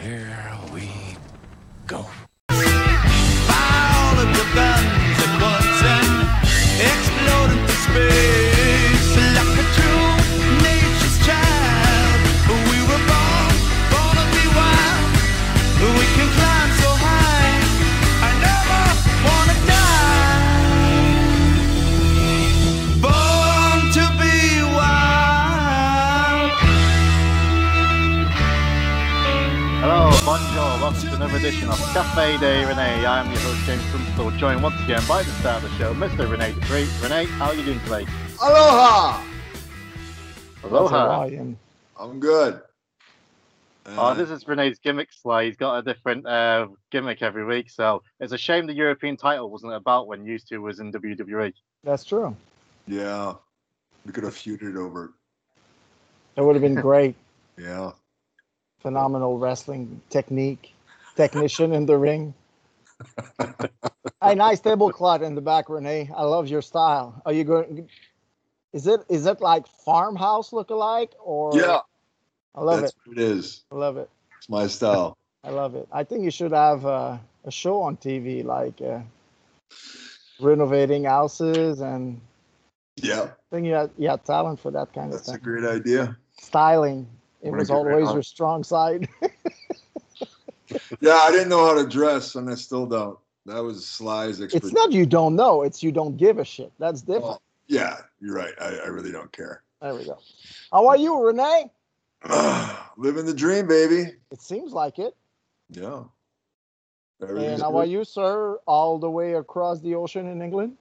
Here we go. Of Renee. I am your host James Tunstall, joined once again by the star of the show, Mr. Rene Dupree. Renee, how are you doing today? Aloha! Aloha. Hawaiian. I'm good. Oh, this is Renee's gimmick slide. He's got a different uh, gimmick every week, so it's a shame the European title wasn't about when used to was in. WWE. That's true. yeah. We could have feuded over. It would have been great. Yeah. Phenomenal wrestling technique, technician in the ring. a nice tablecloth in the back, Renee. I love your style. Are you going? Is it is it like farmhouse look alike or? Yeah. I love that's it. what it is. I love it. It's my style. I love it. I think you should have uh, a show on TV like uh, renovating houses, and Yeah. I think you had, you had talent for that kind of thing. That's a great idea. Styling. It was always your strong side. Yeah, I didn't know how to dress, and I still don't. That was Sly's expertise. It's not you don't know, it's you don't give a shit. That's oh, different. Well, yeah, you're right. I, I really don't care. There we go. How are you, Renee? Living the dream, baby. It seems like it. Yeah. And how are you, sir? All the way across the ocean in England?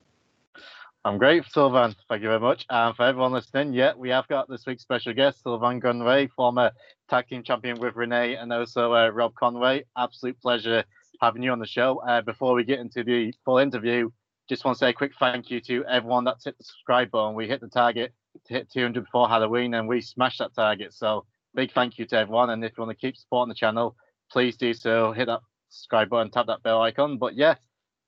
I'm great, Sylvain. Thank you very much. And for everyone listening, yeah, we have got this week's special guest, Sylvain Grenier, former tag team champion with Renee and also uh, Rob Conway. Absolute pleasure having you on the show. Uh, before we get into the full interview, just want to say a quick thank you to everyone that's hit the subscribe button. We hit the target to hit 200 before Halloween and we smashed that target. So big thank you to everyone. And if you want to keep supporting the channel, please do so. Hit that subscribe button, tap that bell icon. But yeah,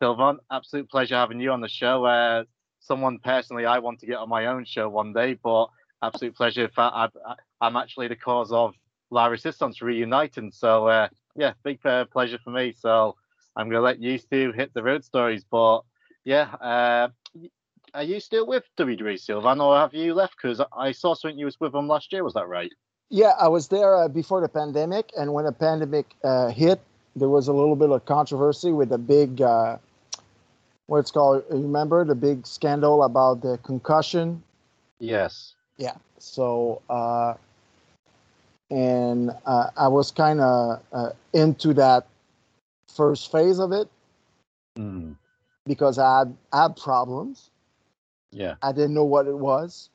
Sylvain, absolute pleasure having you on the show. Uh, someone personally I want to get on my own show one day, but absolute pleasure. I've, I- I'm actually the cause of La Resistance reuniting. So uh, yeah, big uh, pleasure for me. So I'm gonna let you two hit the road stories. But yeah, uh, are you still with WWE Sylvain, or have you left? Because I saw something you was with them last year. Was that right? Yeah, I was there uh, before the pandemic, and when the pandemic uh, hit, there was a little bit of controversy with the big, uh, what's called, remember the big scandal about the concussion? Yes. Yeah. So, uh, and uh, I was kind of uh, into that first phase of it Mm, because I had, I had problems. yeah. I didn't know what it was.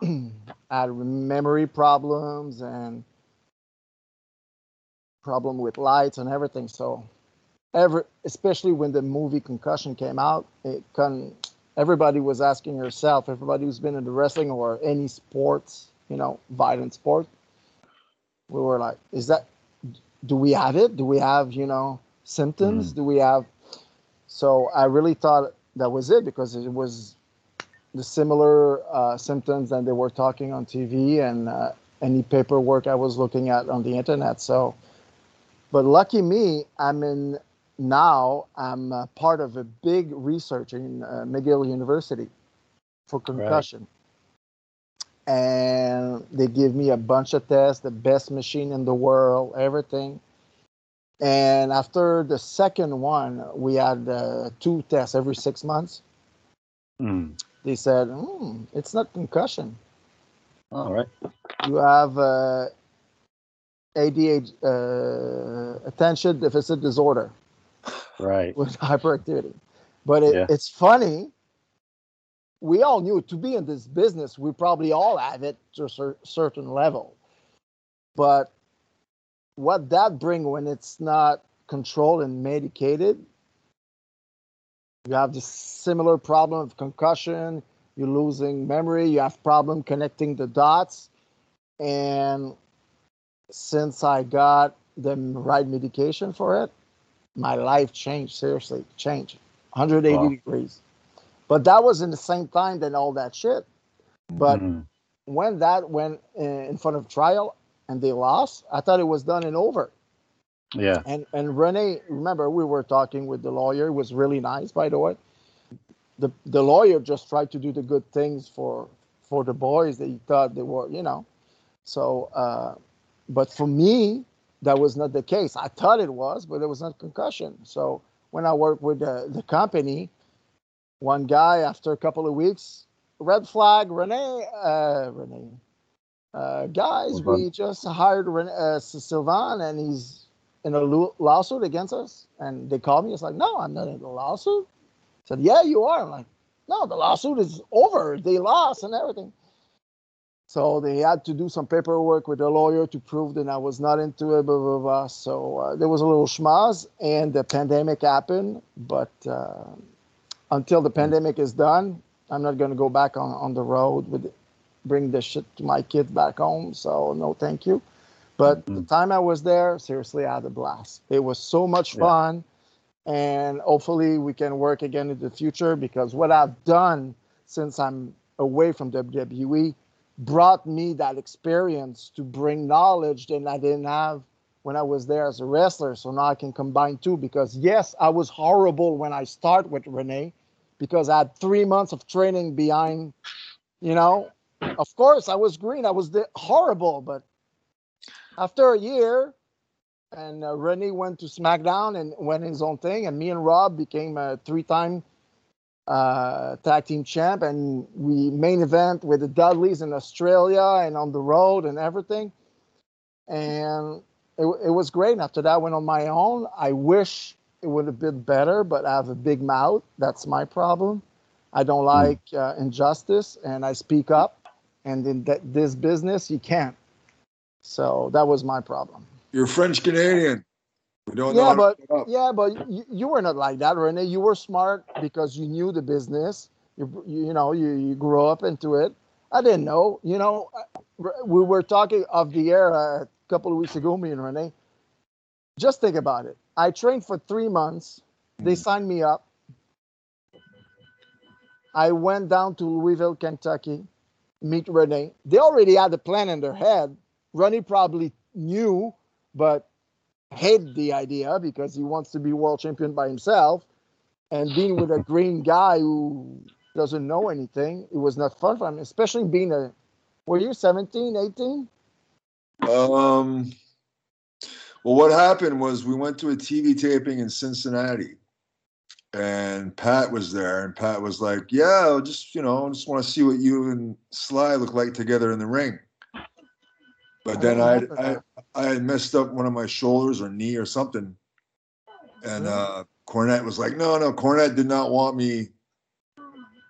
I had memory problems and problem with lights and everything. So, ever especially when the movie Concussion came out, it con- everybody was asking herself, everybody who's been into wrestling or any sports, you know, violent sport, we were like, is that do we have it? Do we have, you know, symptoms? Do we have so I really thought that was it because it was the similar uh, symptoms that they were talking on TV and uh, any paperwork I was looking at on the internet. So, but lucky me, I'm in now. I'm uh, part of a big research in uh, McGill University for concussion, and they give me a bunch of tests, the best machine in the world, everything. And after the second one, we had uh, two tests every six months Mm. they said, hmm, it's not concussion. All right. You have uh, ADHD, uh, attention deficit disorder Right. with hyperactivity. But it, Yeah. it's funny. We all knew to be in this business, we probably all have it to a cer- certain level. But what that bring when it's not controlled and medicated, you have this similar problem of concussion, you're losing memory, you have problem connecting the dots. And since I got the right medication for it, my life changed, seriously, changed 180 Wow. degrees. But that was in the same time than all that shit. But Mm. when that went in in front of trial and they lost, I thought it was done and over. Yeah. And and Renee, remember we were talking with the lawyer. It was really nice, by the way. The the lawyer just tried to do the good things for for the boys that he thought they were, you know. So, uh, but for me, that was not the case. I thought it was, but it was not concussion. So when I worked with the, the company, one guy after a couple of weeks, red flag, Renee, uh, Renee, uh, guys, we just hired Ren- uh, Sylvain and he's in a lo- lawsuit against us. And they called me. It's like, no, I'm not in a lawsuit. I said, yeah, you are. I'm like, no, the lawsuit is over. They lost and everything. So they had to do some paperwork with a lawyer to prove that I was not into it, blah, blah, blah. So uh, there was a little schmaz, and the pandemic happened. But uh, until the pandemic is done, I'm not going to go back on, on the road with bring the shit to my kids back home. So no, thank you. But the time I was there, seriously, I had a blast. It was so much Yeah. fun, and hopefully we can work again in the future because what I've done since I'm away from WWE brought me that experience to bring knowledge that I didn't have when I was there as a wrestler. So now I can combine two because yes, I was horrible when I start with Renee because I had three months of training behind, you know. Of course, I was green. I was the, horrible, but after a year, and uh, Renee went to SmackDown and went his own thing, and me and Rob became a three-time uh, tag team champ, and we main event with the Dudleys in Australia and on the road and everything, and it, it was great. And after that, I went on my own. I wish it would have been better, but I have a big mouth. That's my problem. I don't like uh, injustice, and I speak up. And in th- this business, you can't. So that was my problem. You're French Canadian. Yeah, but yeah, but you, you were not like that, Rene. You were smart because you knew the business. You you know you you grew up into it. I didn't know. You know, we were talking off the air a couple of weeks ago, me and Rene. Just think about it. I trained for three months. They Mhm. signed me up. I went down to Louisville, Kentucky, meet Renee. They already had a plan in their head. Renee probably knew, but hated the idea because he wants to be world champion by himself. And being with a green guy who doesn't know anything, it was not fun for him, especially being a, were you 17, 18? Um, well, what happened was we went to a TV taping in Cincinnati, and Pat was there, and Pat was like, "Yeah, I just you know, I just want to see what you and Sly look like together in the ring." But then I I. I had messed up one of my shoulders or knee or something, and Really? uh, Cornette was like, "No, no, Cornette did not want me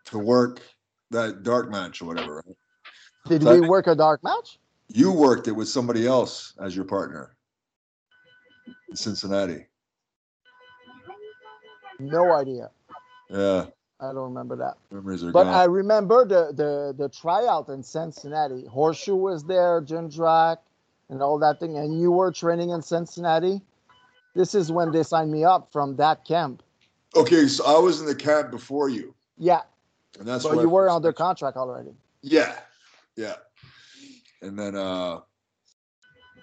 to work that dark match or whatever." Right? Did So we think- work a dark match? You worked it with somebody else as your partner in Cincinnati. No idea. Yeah, I don't remember that. memories are But gone. I remember the, the, the tryout in Cincinnati. Horseshoe was there, Jim Drack, and all that thing. And you were training in Cincinnati. This is when they signed me up from that camp. okay, so I was in the camp before you, Yeah, and that's but where I you were under contract already. Yeah, yeah, and then uh,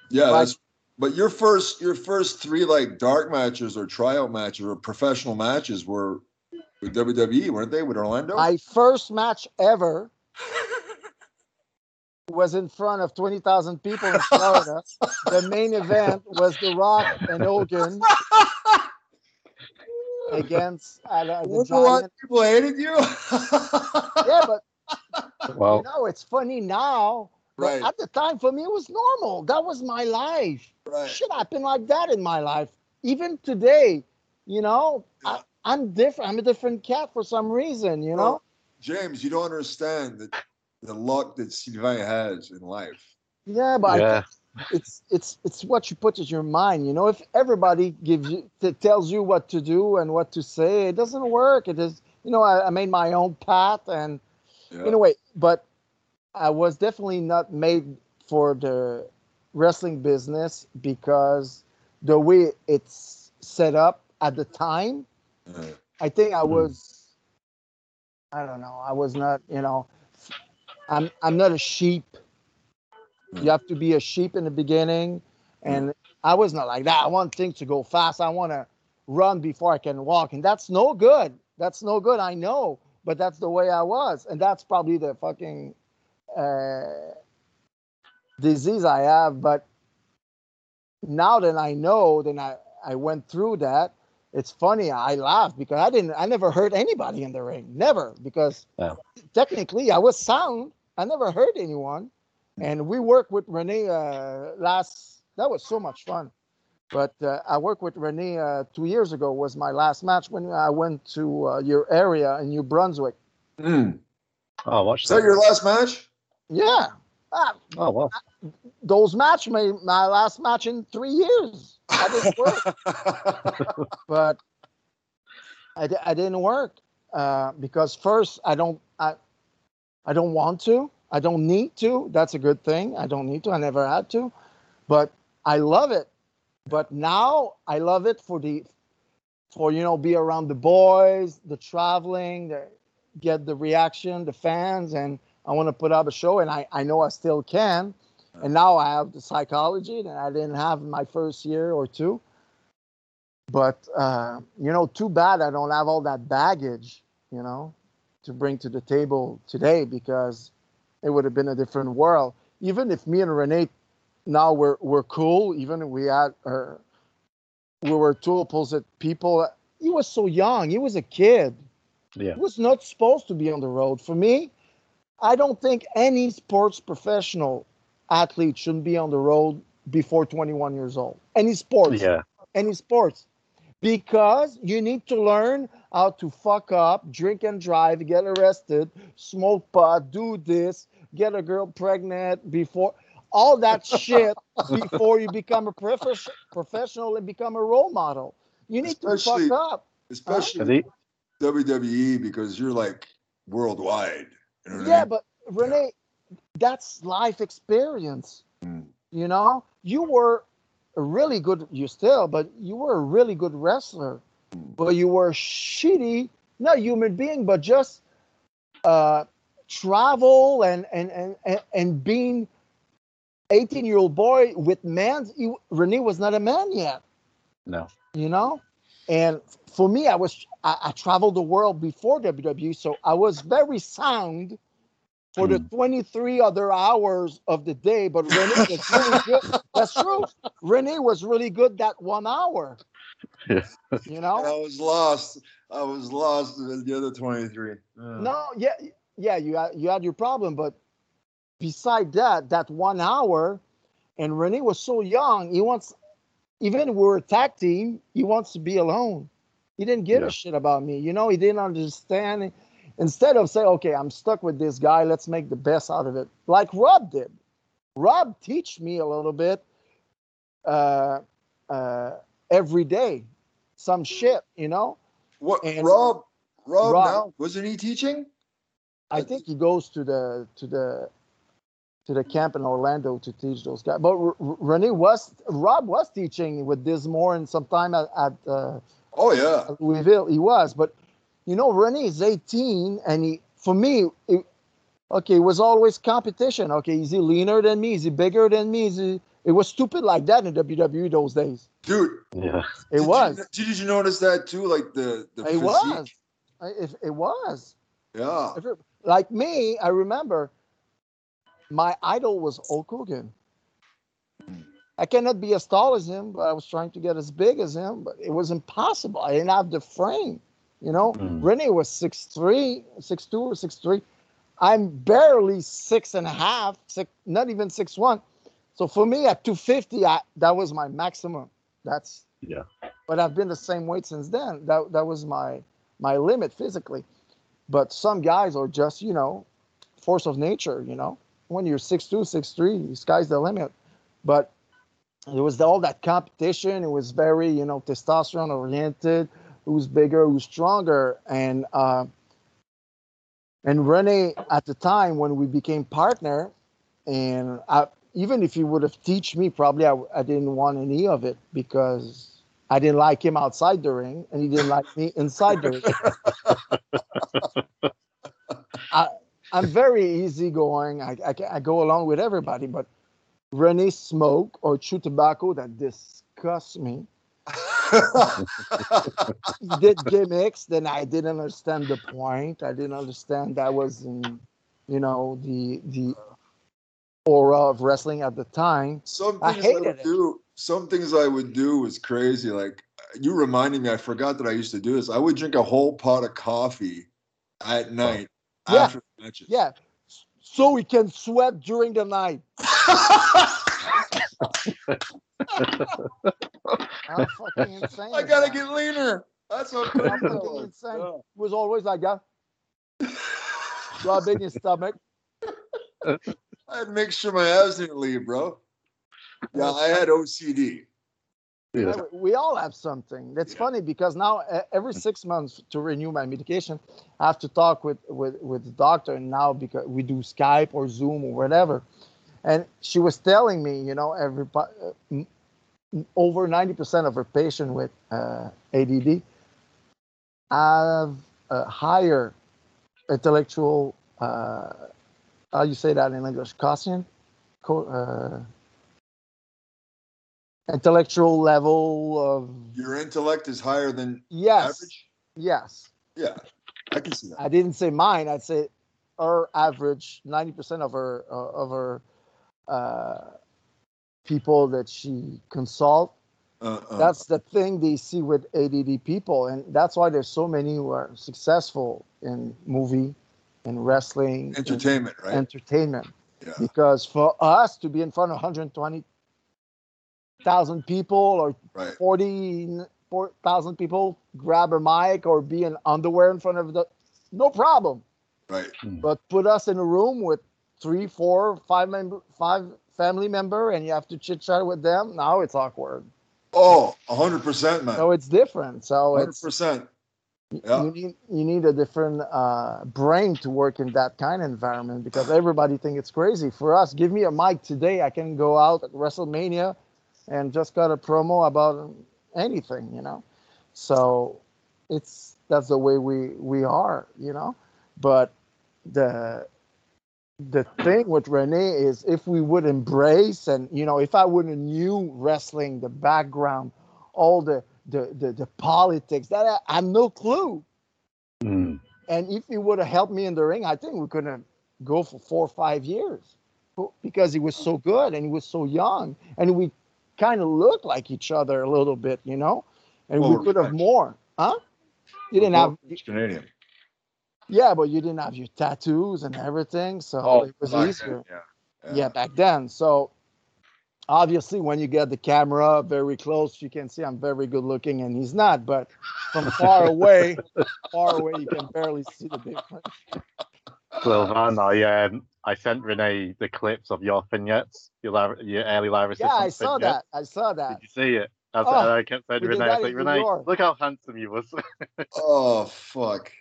yeah, Like- that's. But your first, your first three like dark matches or tryout matches or professional matches were with WWE, weren't they? With Orlando. My first match ever was in front of 20,000 people in Florida. the main event was The Rock and Hogan against uh, the Wonder why Giant. people hated you. Yeah, but you know, it's funny now. Right. at the time, for me, it was normal. That was my life. right. Shit happened like that in my life. Even today, you know, Yeah. I, I'm different. I'm a different cat for some reason, you know? Well, James, you don't understand that the luck that Sylvain has in life. Yeah, but I yeah. it's it's it's what you put in your mind you know if everybody gives you t- tells you what to do and what to say it doesn't work it is you know i, I made my own path and Yeah. in a way but i was definitely not made for the wrestling business because the way it's set up at the time Yeah. i think i Hmm. was i don't know i was not you know i'm i'm not a sheep you have to be a sheep in the beginning And I was not like that. I want things to go fast. I want to run before I can walk. And that's no good. That's no good. I know. But that's the way I was. And that's probably the fucking uh, disease I have. But now that I know, then I, I went through that. It's funny. I laugh because I didn't, I never hurt anybody in the ring. Never. Because Yeah. technically I was sound. I never hurt anyone. And we worked with Renee uh, last, that was so much fun. But uh, I worked with Renee uh, two years ago, was my last match when I went to uh, your area in New Brunswick. Mm. Oh, watch Is that your last match? Yeah. Ah, Oh, well. those match my, my last match in three years. I didn't work, but I, I didn't work uh, because first I don't I I don't want to. I don't need to. That's a good thing. I don't need to. I never had to, but I love it. But now I love it for the for you know be around the boys, the traveling, the, get the reaction, the fans, and I want to put up a show, and I I know I still can. And now I have the psychology that I didn't have in my first year or two. But uh, you know, too bad I don't have all that baggage, you know, to bring to the table today because it would have been a different world. Even if me and Renee now we're we're cool, even if we had uh, we were two opposite people. He was so young. He was a kid. Yeah. He was not supposed to be on the road. For me, I don't think any sports professional athlete shouldn't be on the road before 21 years old. Any sports Yeah. any sports because you need to learn how to fuck up, drink and drive, get arrested, smoke pot, do this, get a girl pregnant before all that shit before you become a prof- professional and become a role model. You need Especially- to fuck up. Especially Is he? WWE because you're like worldwide. You know what I Yeah, mean? but Renee, that's life experience. Mm. You know, you were a really good, you still, but you were a really good wrestler. But you were shitty, not human being, but just uh, travel and and and and, and being 18 year old boy with man. He, Renee was not a man yet. No. you know? And for me i was I, I traveled the world before wwe so i was very sound for the 23 other hours of the day but renee was really good. That's true. Renee was really good that one hour Yeah. you And know I was lost. I was lost in the other 23. Uh, no yeah yeah you had you had your problem but beside that that one hour and renee was so young he wants even we're a tag team he wants to be alone he didn't give Yeah. a shit about me you know he didn't understand instead of saying okay i'm stuck with this guy let's make the best out of it like rob did rob teach me a little bit uh uh every day some shit you know What And- Rob? Rob, Rob. now wasn't he teaching? I think he goes to the to the to the camp in Orlando to teach those guys. But R- Renee was Rob was teaching with Dinsmore and sometime at, at uh, Oh yeah. Louisville. He was, but you know, Renee is 18, and he for me, it, okay, it was always competition. Okay, is he leaner than me? Is he bigger than me? Is he? It was stupid like that in WWE those days. Dude, Yeah. It did was. You, did you notice that too? Like the the It physique? was. It, it was. Yeah. Every- like me, I remember my idol was Hulk Hogan. I cannot be as tall as him, but I was trying to get as big as him, but it was impossible. I didn't have the frame. You know, Mm. Renee was 6'3, 6'2 or 6'3. I'm barely six and a half, six, not even 6'1. So for me at 250, I, that was my maximum. That's Yeah. but I've been the same weight since then. That that was my my limit physically. But some guys are just, you know, force of nature, you know. When you're 6'2, 6'3, sky's the limit. But it was all that competition. It was very, you know, testosterone oriented. Who's bigger, who's stronger. And uh, and Rene at the time when we became partner, and I, even if he would have teach me, probably I, I didn't want any of it because I didn't like him outside the ring, and he didn't like me inside the ring. I, I'm very easygoing. I, I, I go along with everybody, but Renee smoke or chew tobacco that disgusts me. He did gimmicks, then I didn't understand the point. I didn't understand that was in, you know, the the aura of wrestling at the time. Some things I, hated would it. do. Some things I would do was crazy. Like you reminded me, I forgot that I used to do this. I would drink a whole pot of coffee at oh. night Yeah. after the matches. Yeah, so we can sweat during the night. I'm fucking insane. I gotta man. get leaner. That's what I'm fucking insane. It was always like that. Rubbing his stomach. I had to make sure my abs didn't leave, bro. Yeah, I had OCD. Yeah. Yeah, we- we all have something. That's funny because now e- every six months to renew my medication, I have to talk with with with the doctor. And now because we do Skype or Zoom or whatever, and she was telling me, you know, every uh, m- m- over ninety percent of her patient with uh, ADD have a higher intellectual. How you say that in English? Quotient. Co- uh, intellectual level of Your intellect is higher than yes average. yes Yeah, I can see that. i didn't say mine i'd say her average 90% of her uh, of her uh, people that she consult Uh, uh, that's the thing they see with add people and that's why there's so many who are successful in movie and wrestling and entertainment, right? entertainment yeah. because for us to be in front of 120,000 people or Right. 44,000 people grab a mic or be in underwear in front of the no problem Right. Hmm. but put us in a room with three four five member five family member and you have to chit chat with them now it's awkward Oh, hundred percent, man. so it's different so Hundred it's percent. Yeah. you need you need a different uh, brain to work in that kind of environment because everybody think it's crazy. For us, give me a mic today, I can go out at WrestleMania and just got a promo about anything, you know. So it's that's the way we we are, you know. But the the thing with Renee is if we would embrace and you know if I wouldn't knew wrestling, the background, all the the the, the politics that I, I have no clue. Mm. And if he would have helped me in the ring, I think we could have go for four or five years because he was so good and he was so young and we kind of looked like each other a little bit, you know, and Well, we could have more, huh? You didn't have, Canadian. yeah, but you didn't have your tattoos and everything, so Oh, it was back then, easier. Yeah. yeah back then so obviously when you get the camera very close you can see i'm very good looking and he's not but from far away far away you can barely see the difference Sylvain, I um, I sent Renee the clips of your vignettes, your live, your early live yeah i saw vignettes. that i saw that Did you see it? I, was, Oh, and I kept saying to we did Renee, I was like, Renee, look how handsome you was. Oh fuck.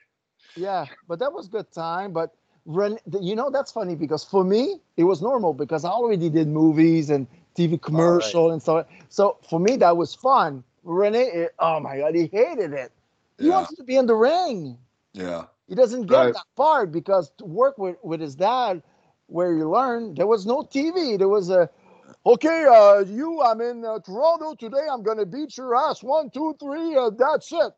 yeah but that was good time but Ren, you know that's funny because for me it was normal because i already did movies and tv commercial and so on. so for me that was fun renee it- oh my god he hated it he Yeah. wants to be in the ring Yeah. He doesn't get Right. that part because to work with, with his dad, where you learn, there was no TV. There was a, okay, uh, you, I'm in uh, Toronto today. I'm going to beat your ass. One, two, three. Uh, that's it.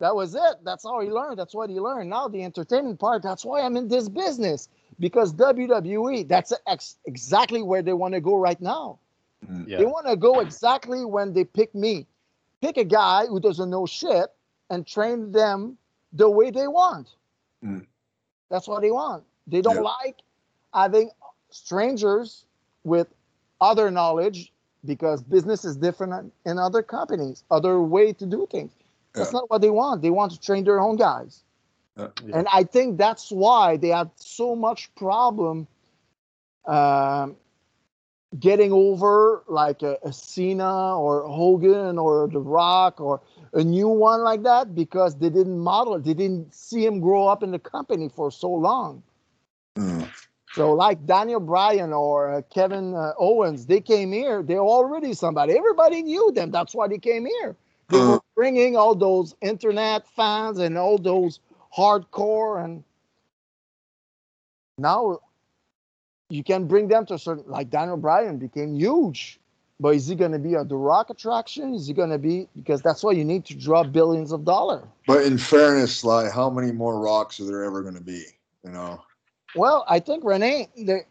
That was it. That's how he learned. That's what he learned. Now, the entertainment part, that's why I'm in this business because WWE, that's ex- exactly where they want to go right now. yeah. They want to go exactly when they pick me. Pick a guy who doesn't know shit and train them the way they want. Mm. That's what they want. They don't Yeah. like having strangers with other knowledge because business is different in other companies, other way to do things. That's Yeah. not what they want. They want to train their own guys. Yeah. Yeah. And I think that's why they had so much problem um, getting over like a, a Cena or Hogan or The Rock or a new one like that because they didn't model it. They didn't see him grow up in the company for so long. Mm. So like Daniel Bryan or uh, Kevin uh, Owens, they came here. They're already somebody. Everybody knew them. That's why they came here. They Uh. were bringing all those internet fans and all those hardcore and now you can bring them to a certain like Daniel Bryan became huge. But is he going to be a The Rock attraction? Is he going to be because that's why you need to draw billions of dollars. But in fairness, like how many more rocks are there ever going to be? You know, Well, I think Renee, they,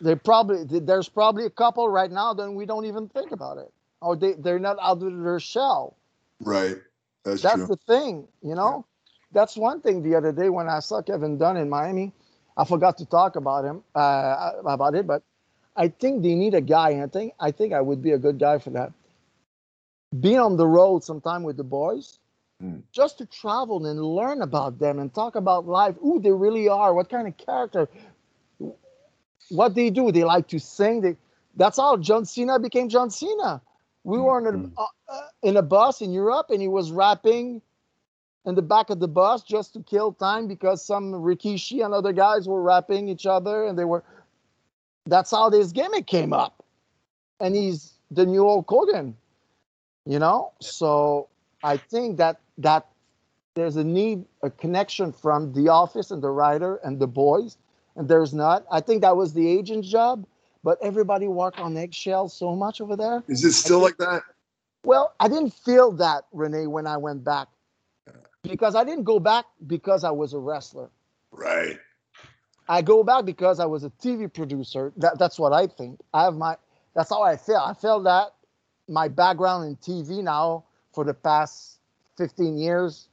they probably there's probably a couple right now that we don't even think about it, or they they're not out of their shell. right? That's, That's the thing, you know. That's one thing. The other day when I saw Kevin Dunn in Miami, I forgot to talk about him uh, about it, but I think they need a guy, and I think I think I would be a good guy for that. Being on the road sometime with the boys, Hmm. just to travel and learn about them and talk about life, who they really are, what kind of character, what they do. They like to sing. They, that's how John Cena became John Cena. We were in a, uh, uh, in a bus in Europe, and he was rapping in the back of the bus just to kill time because some Rikishi and other guys were rapping each other, and they were. That's how this gimmick came up, and he's the new old Hogan, you know. So I think that that there's a need, a connection from the office and the writer and the boys, and there's not. I think that was the agent's job, but everybody walked on eggshells so much over there. Is it still like that? Well, I didn't feel that, Renee, when I went back. Because I didn't go back because I was a wrestler. Right. I go back because I was a TV producer. That, that's what I think. I have my that's how I feel. I feel that my background in TV now for the past 15 years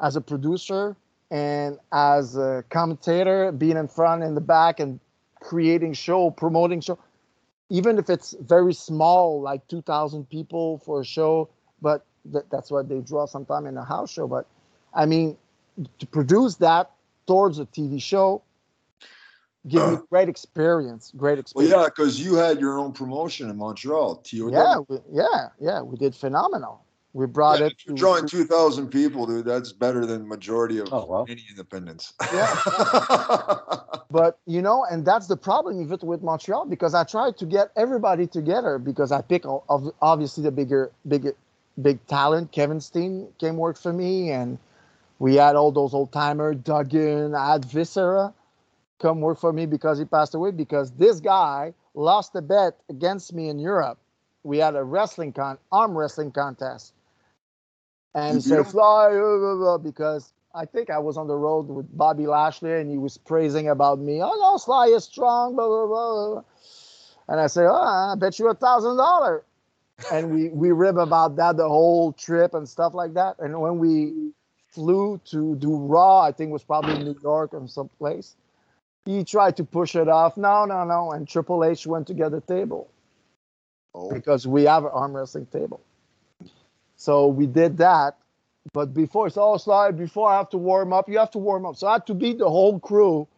as a producer and as a commentator, being in front and the back and creating show, promoting show, even if it's very small, like 2,000 people for a show, but th- that's what they draw sometime in a house show. But I mean, to produce that towards a TV show, give me great experience, great experience. Well, experience. yeah, because you had your own promotion in Montreal, TOW. yeah, we, yeah, yeah, we did phenomenal. We brought Yeah, it. if you're to- drawing two thousand people, dude. That's better than majority of Oh, well. any independents. Yeah. But you know, and that's the problem with with Montreal because I tried to get everybody together because I pick obviously the bigger, bigger, big talent. Kevin Steen came work for me, and we had all those old timer Duggan. I had Viscera come work for me because he passed away because this guy lost a bet against me in Europe. We had a wrestling con arm wrestling contest, and mm-hmm. he said fly blah, blah, blah, because I think I was on the road with Bobby Lashley and he was praising about me. Oh no, Sly is strong, blah blah blah. blah. And I say, oh, I bet you a thousand dollar. And we we rib about that the whole trip and stuff like that. And when we flew to do Raw, I think it was probably New York or someplace. He tried to push it off. No, no, no. And Triple H went to get a table oh, because we have an arm wrestling table. So we did that. But before it's all slide, before I have to warm up, you have to warm up. So I had to beat the whole crew,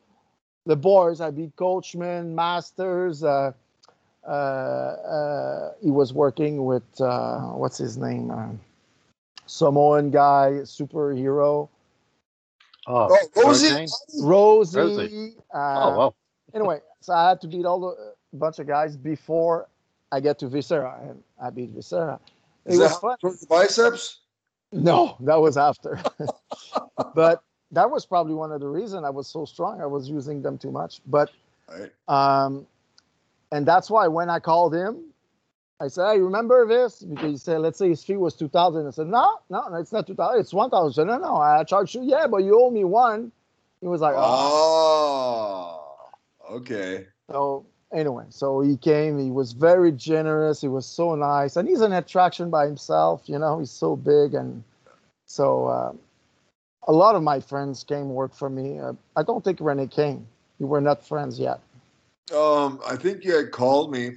the boys. I beat Coachman, Masters. Uh, he was working with uh, what's his name, uh, Samoan guy, superhero, Oh, oh, Rosey. Jane? Rosey. Rosey. Uh, oh well. anyway, so I had to beat all the uh, bunch of guys before I get to Viscera, and I beat Viscera. It Is was that fun. the biceps? No, that was after. but that was probably one of the reasons I was so strong. I was using them too much. But Right. um, and that's why when I called him, I said, "Hey, remember this?" Because he said, "Let's say his fee was two thousand. I said, "No, no, no, it's not two thousand. It's one thousand. No, no, I charged you. Yeah, but you owe me one." He was like, "Oh." Oh, okay. So anyway, so he came. He was very generous. He was so nice, and he's an attraction by himself. You know, he's so big, and so uh, a lot of my friends came work for me. Uh, I don't think Rene came. We were not friends yet. Um, I think you had called me.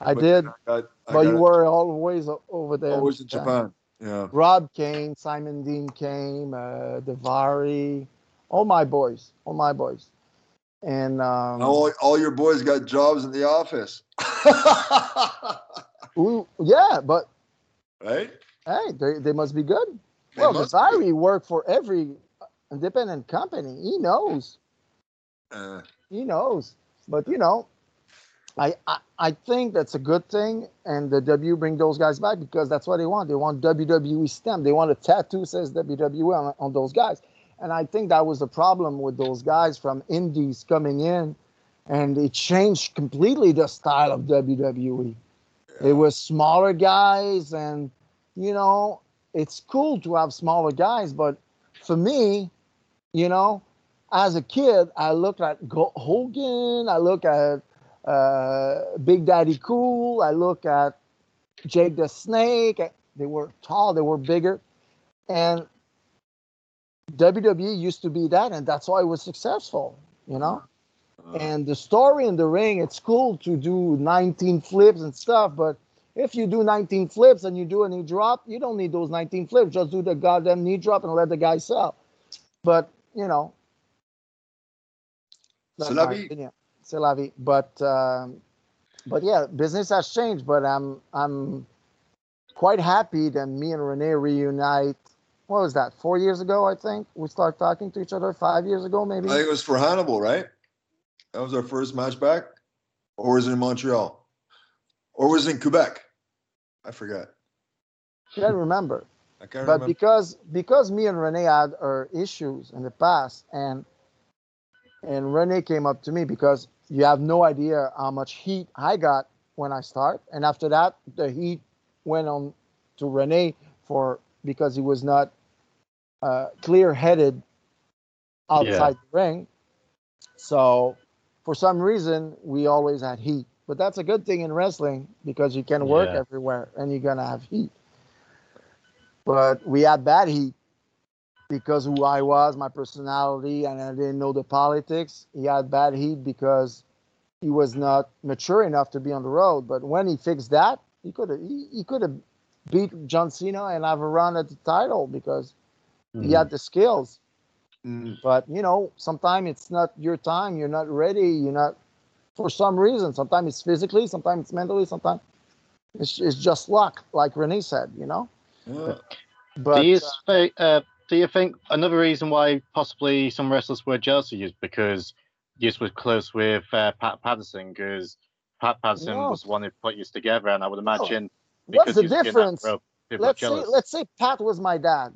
I did, I got, I but you were always over there. always in Japan. Yeah. Rob came, Simon Dean came, uh, Daivari, all my boys, all my boys, and um, All, all your boys got jobs in the office. ooh, yeah, but right? hey, they, they must be good. They well, Daivari worked for every independent company. He knows. Uh, He knows. But you know, I, I I think that's a good thing, and the W bring those guys back because that's what they want. They want WWE stamp. They want a tattoo says WWE on, on those guys, and I think that was the problem with those guys from Indies coming in and it changed completely the style of WWE. It was smaller guys, and you know, it's cool to have smaller guys, but for me, you know, as a kid, I looked at Hogan, I look at uh, Big Daddy Cool, I look at Jake the Snake. They were tall, they were bigger, and WWE used to be that, and that's why it was successful, you know. Uh, And the story in the ring, it's cool to do 19 flips and stuff, but if you do 19 flips and you do a knee drop, you don't need those 19 flips. Just do the goddamn knee drop and let the guy sell. But you know, that's C'est la vie. opinion. C'est la vie. But um, but yeah, business has changed. But I'm I'm quite happy that me and Renee reunite. What was that? Four years ago, I think we started talking to each other. Five years ago, maybe. I think it was for Hannibal, right? That was our first match back, or was it in Montreal, or was it in Quebec? I forgot. can't remember. I can't but remember. because because me and Renee had our issues in the past, and and Renee came up to me because you have no idea how much heat I got when I start, and after that the heat went on to Renee for because he was not uh, clear-headed outside the ring. So for some reason we always had heat, but that's a good thing in wrestling because you can work Yeah. everywhere and you're gonna have heat. But we had bad heat because who I was, my personality, and I didn't know the politics. He had bad heat because he was not mature enough to be on the road. But when he fixed that, he could have he, he could have beat John Cena and have a run at the title because he had the skills. Mm, But you know, sometimes it's not your time. You're not ready. You're not for some reason. Sometimes it's physically. Sometimes it's mentally. Sometimes it's it's just luck, like Renee said. You know. yeah. But do you uh, think, uh, do you think another reason why possibly some wrestlers were jealous of you is because you was close with uh, Pat Patterson? Because Pat Patterson No. was the one who put you together, and I would imagine what's because the you was in difference? rope, let's say let's say Pat was my dad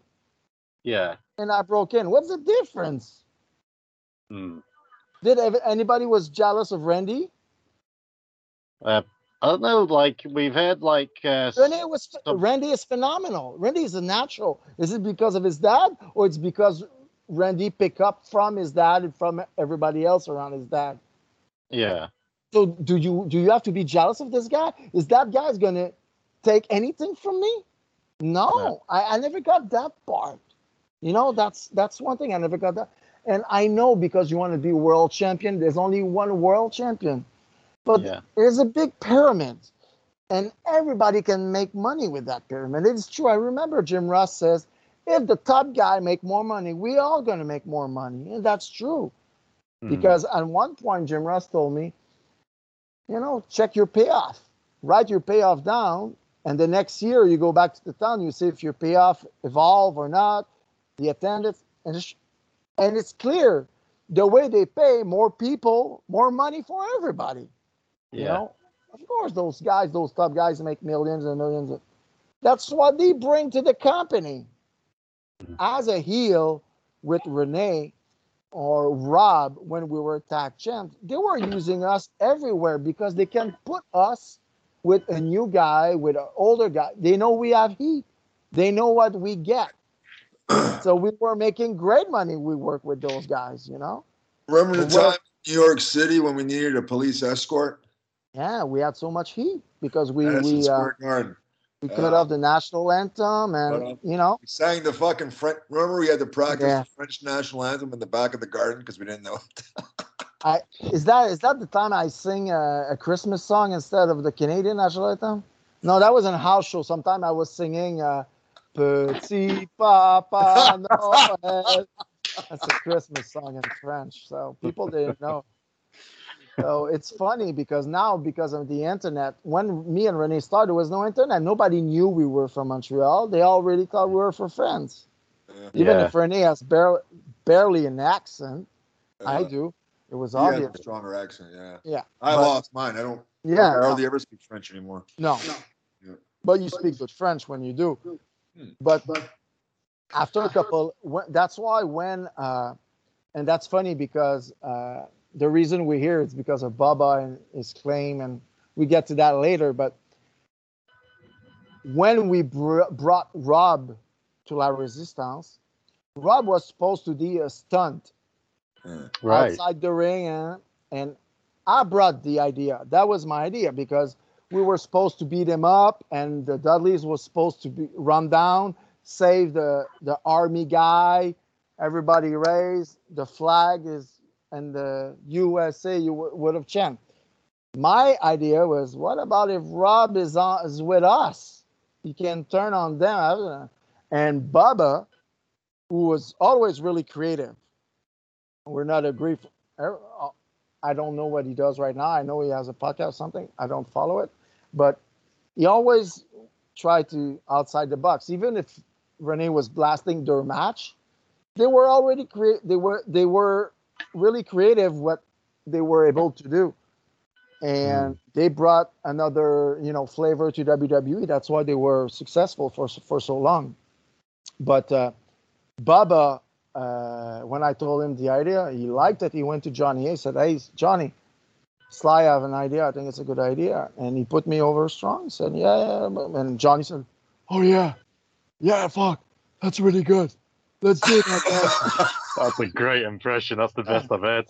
yeah. and I broke in. What's the difference? Hmm. Did anybody was jealous of Randy? Uh, I don't know. Like we've had like uh, Randy was some- Randy is phenomenal. Randy is a natural. Is it because of his dad or it's because Randy picked up from his dad and from everybody else around his dad? yeah, So do you do you have to be jealous of this guy? Is that guy's gonna take anything from me? No, No. I, I never got that part. You know, that's that's one thing I never got that. And I know because you want to be world champion, there's only one world champion. But yeah, there's a big pyramid. And everybody can make money with that pyramid. It's true. I remember Jim Ross says, if the top guy make more money, we all gonna make more money. And that's true. Hmm. Because at one point, Jim Ross told me, you know, check your payoff, write your payoff down, and the next year you go back to the town, you see if your payoff evolve or not, the attendance, and it's, and it's clear the way they pay more people, more money for everybody. You know, of course, those guys, those top guys make millions and millions. Of, that's what they bring to the company. As a heel with Renee or Rob when we were tag champs, they were using us everywhere because they can put us with a new guy, with an older guy. They know we have heat. They know what we get. so we were making great money. We work with those guys, you know. Remember the time in New York City when we needed a police escort? Yeah, we had so much heat because we Madison we uh, Garden. we cut Uh, off the national anthem and uh, you know We sang the fucking French. Remember we had to practice Yeah. the French national anthem in the back of the garden because we didn't know. I is that is that the time I sing a, a Christmas song instead of the Canadian national anthem? No, that was in a house show. Sometime I was singing uh, "Petit Papa Noel." That's a Christmas song in French, so people didn't know. So it's funny because now, because of the internet, when me and Renee started, there was no internet. Nobody knew we were from Montreal. They all really thought we were for friends. Even Yeah. if Renee has barely, barely an accent, I Uh, do. It was obvious. a stronger accent, yeah. Yeah. I but- lost mine. I don't Yeah. I no. hardly ever speak French anymore. No. Yeah. But you speak good French when you do. Hmm. But after a couple, when, that's why when, uh, and that's funny because uh, the reason we're here is because of Baba and his claim, and we get to that later. But when we br- brought Rob to La Resistance, Rob was supposed to do a stunt mm. Right. outside the ring, and, and I brought the idea. That was my idea because we were supposed to beat him up, and the Dudleys was supposed to be run down, save the the army guy. Everybody raised the flag is and the USA you would have chanted. My idea was, what about if Rob is on is with us? He can turn on them, uh, and Bubba, who was always really creative. We're not agree. Uh, I don't know what he does right now. I know he has a podcast or something. I don't follow it, but he always tried to outside the box. Even if Renee was blasting their match, they were already create. They were they were really creative what they were able to do, and they brought another you know flavor to WWE. That's why they were successful for for so long. But uh, Bubba uh, when I told him the idea, he liked it. He went to Johnny He said, "Hey, Johnny, Sly, I have an idea. I think it's a good idea." And he put me over strong. He said, "Yeah." yeah." And Johnny said, "Oh yeah, yeah, fuck, that's really good. Let's do that." That's a great impression. That's the best I've heard.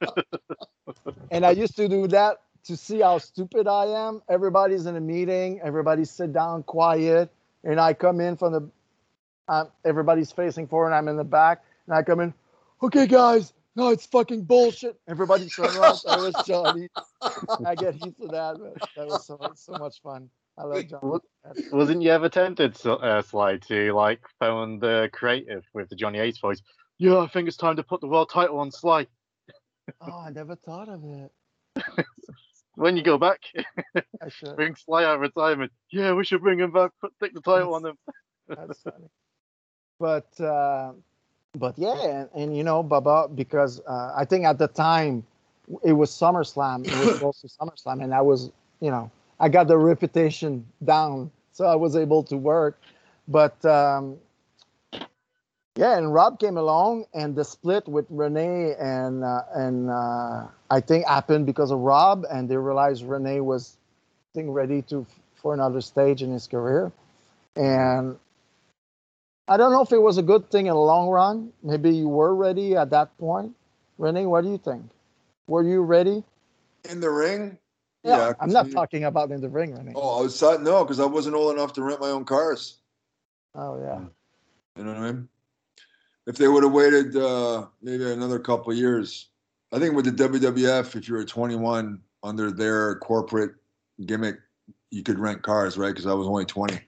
and I used to do that to see how stupid I am. Everybody's in a meeting. Everybody sit down, quiet, and I come in from the. Um, everybody's facing forward, and I'm in the back, and I come in. Okay, guys, no, it's fucking bullshit. Everybody turn around. That was Johnny. I get heat for that, but that was so so much fun. I love Johnny. Wasn't you ever tempted, uh, Sly, to like phone the creative with the Johnny Ace voice? Yeah, I think it's time to put the world title on Sly. Oh, I never thought of it. When you go back, bring Sly out of retirement. Yeah, we should bring him back. Put stick the title on him. That's funny. But uh, but yeah, and, and you know, Bubba, because uh, I think at the time it was SummerSlam. It was close to SummerSlam, and I was, you know, I got the reputation down, so I was able to work. But um, yeah, and Rob came along, and the split with Renee and uh, and uh, I think happened because of Rob, and they realized Renee was, I think, ready to for another stage in his career, and I don't know if it was a good thing in the long run. Maybe you were ready at that point. Renee, what do you think? Were you ready? In the ring? I'm 'cause not we- talking about in the ring, Renee. Oh, Oh, I was. No, because I wasn't old enough to rent my own cars. Oh, yeah. You know what I mean? If they would have waited uh, maybe another couple years, I think with the WWF, if you were 21 under their corporate gimmick, you could rent cars, right? Because I was only 20.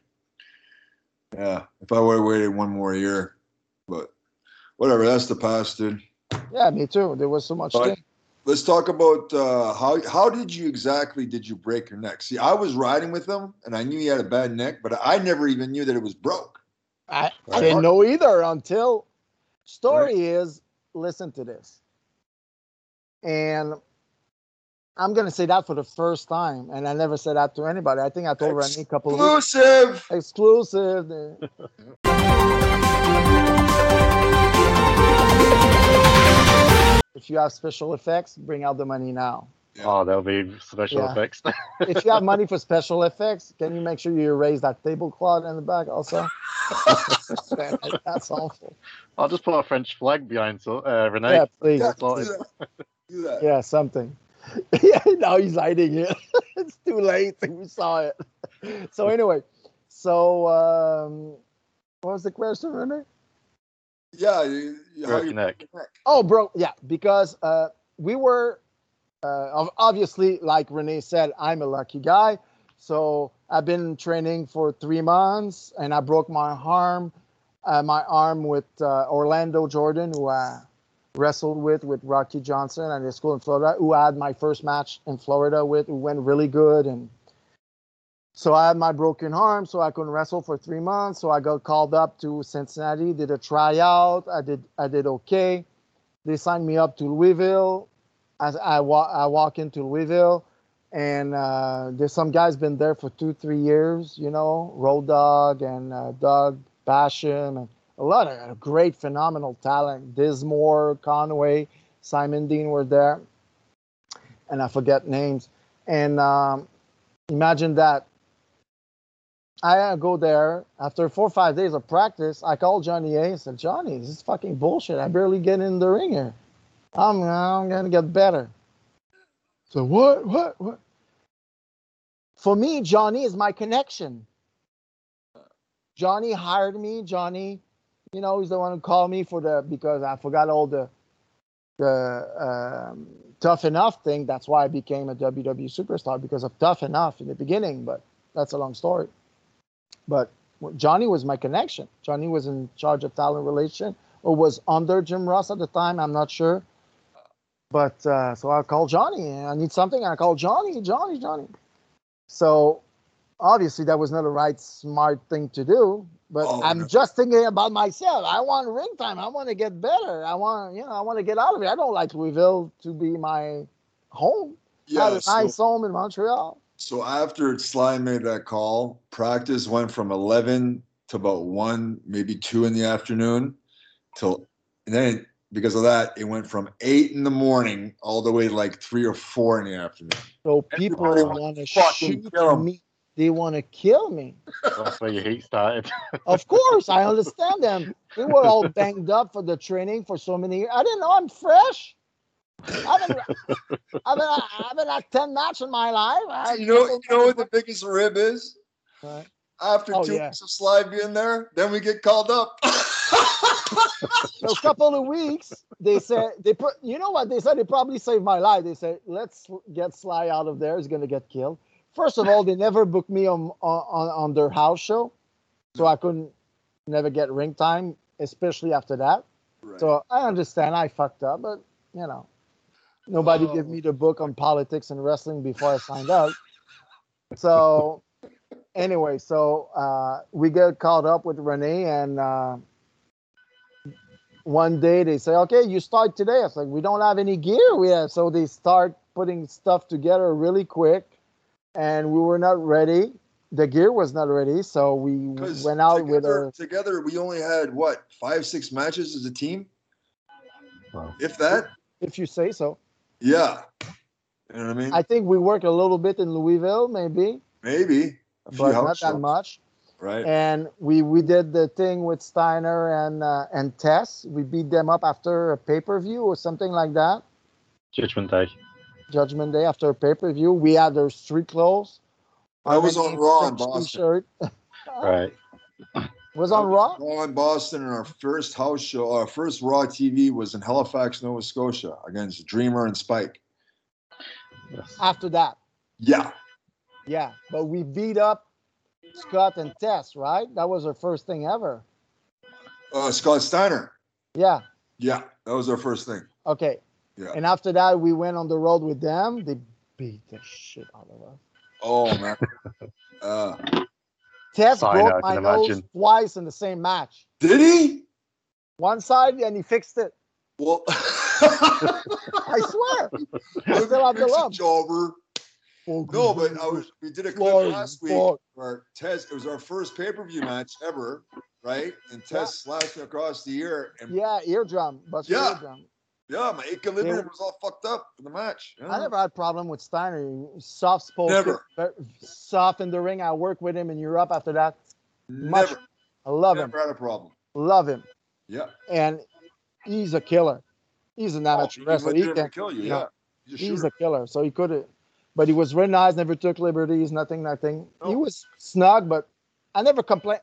Yeah, if I would have waited one more year, but whatever, that's the past, dude. Yeah, me too. There was so much But-. Let's talk about uh, how how did you exactly did you break your neck? See, I was riding with him, and I knew he had a bad neck, but I never even knew that it was broke. I, I didn't know either until story is listen to this. And I'm gonna say that for the first time, and I never said that to anybody. I think I told Renee a couple of Exclusive. exclusive. If you have special effects, bring out the money now. Oh, there'll be special Yeah. effects. If you have money for special effects, can you make sure you erase that tablecloth in the back also? That's awful. I'll just put a French flag behind so uh, Renee. Yeah, please. Yeah, do that. Do that. Yeah, something. yeah, now he's hiding it. it's too late. We saw it. So anyway, so um, what was the question, Renee? Yeah, you, you, how you your neck. Oh, bro, yeah, because uh, we were uh, obviously, like Renee said, I'm a lucky guy. So I've been training for three months, and I broke my arm, uh, my arm with uh, Orlando Jordan, who I wrestled with with Rocky Johnson at his school in Florida, who I had my first match in Florida with, who went really good, and so I had my broken arm, so I couldn't wrestle for three months. So I got called up to Cincinnati, did a tryout. I did I did okay. They signed me up to Louisville. As I, wa- I walk into Louisville, and uh, there's some guys been there for two three years. You know, Road Dog and uh, Doug Basham, and a lot of great phenomenal talent. Dinsmore, Conway, Simon Dean were there, and I forget names. And um, imagine that. I go there after four or five days of practice. I call Johnny A and said, Johnny, this is fucking bullshit. I barely get in the ring here. I'm, I'm gonna get better. So what? What? What? For me, Johnny is my connection. Johnny hired me. Johnny, you know, he's the one who called me for the because I forgot all the the um, tough enough thing. That's why I became a WWE superstar because of tough enough in the beginning. But that's a long story. But Johnny was my connection. Johnny was in charge of talent relation or was under Jim Ross at the time. I'm not sure. But uh, so I called Johnny. I need something. I called Johnny, Johnny, Johnny. So obviously that was not the right smart thing to do. But Oh, I'm no. just thinking about myself. I want ring time. I want to get better. I want, you know, I want to get out of it. I don't like Louisville to be my home. I Yeah. had a So, nice home in Montreal. So after Sly made that call, practice went from 11 to about 1, maybe 2 in the afternoon till, and then because of that, it went from 8 in the morning all the way to like 3 or 4 in the afternoon. So people want to shoot kill 'em. me. They want to kill me. That's where your heat started. Of course, I understand them. They were all banged up for the training for so many years. I didn't know I'm fresh. I've been, I've been, I've been at 10 matches in my life. I- You know, you know what the biggest rib is? Right. After Oh, two yeah. weeks of Sly being there, then we get called up. So a couple of weeks, they said, they put, you know what? They said they probably saved my life. They said, let's get Sly out of there. He's going to get killed. First of all, they never booked me on, on, on their house show. So I couldn't never get ring time, especially after that. Right. So I understand I fucked up, but you know, nobody Oh. gave me the book on politics and wrestling before I signed up. So anyway, so uh, we get caught up with Renee, and uh, one day they say, "Okay, you start today." I was like, "We don't have any gear." We have so they start putting stuff together really quick, and we were not ready. The gear was not ready, so we went out with together, our together we only had what five six matches as a team Wow. if that if you say so. Yeah you know what i mean I think we worked a little bit in Louisville, maybe, maybe a few but not that shows, much. right And we we did the thing with Steiner and uh, and Test. We beat them up after a pay per view or something like that. Judgment Day. Judgment Day after a pay per view. We had their street clothes. I was on Raw in Boston. T-shirt. Right. Was on Raw. Raw in Boston, and our first house show, our first Raw TV was in Halifax, Nova Scotia, against Dreamer and Spike. After that, Yeah, yeah. But we beat up Scott and Test, right? That was our first thing ever. uh, Scott Steiner. Yeah. Yeah, that was our first thing. Okay. Yeah. And after that, we went on the road with them. They beat the shit out of us. Oh man, uh, Test I know, broke I my nose imagine. twice in the same match. did he? One side and he fixed it. Well, I swear. I still have the lump. Jobber. Oh, no, but I was. We did a clip Flying last week fuck. where Test. It was our first pay per view match ever, right? And Test slashed across the ear, and yeah, Yeah, eardrum. Bust your Yeah. eardrum. My equilibrium Yeah. was all fucked up in the match. Yeah. I never had problem with Steiner. Soft spoken, Never. soft in the ring. I worked with him in Europe after that. Much. never, I love him. never had a problem. Love him. Yeah, And he's a killer. He's an amateur oh, he wrestler. He can, kill you. you Yeah, he's a he's a killer. So he could have, but he was nice. Never took liberties. Nothing. Nothing. He oh. was snug, but I never complained.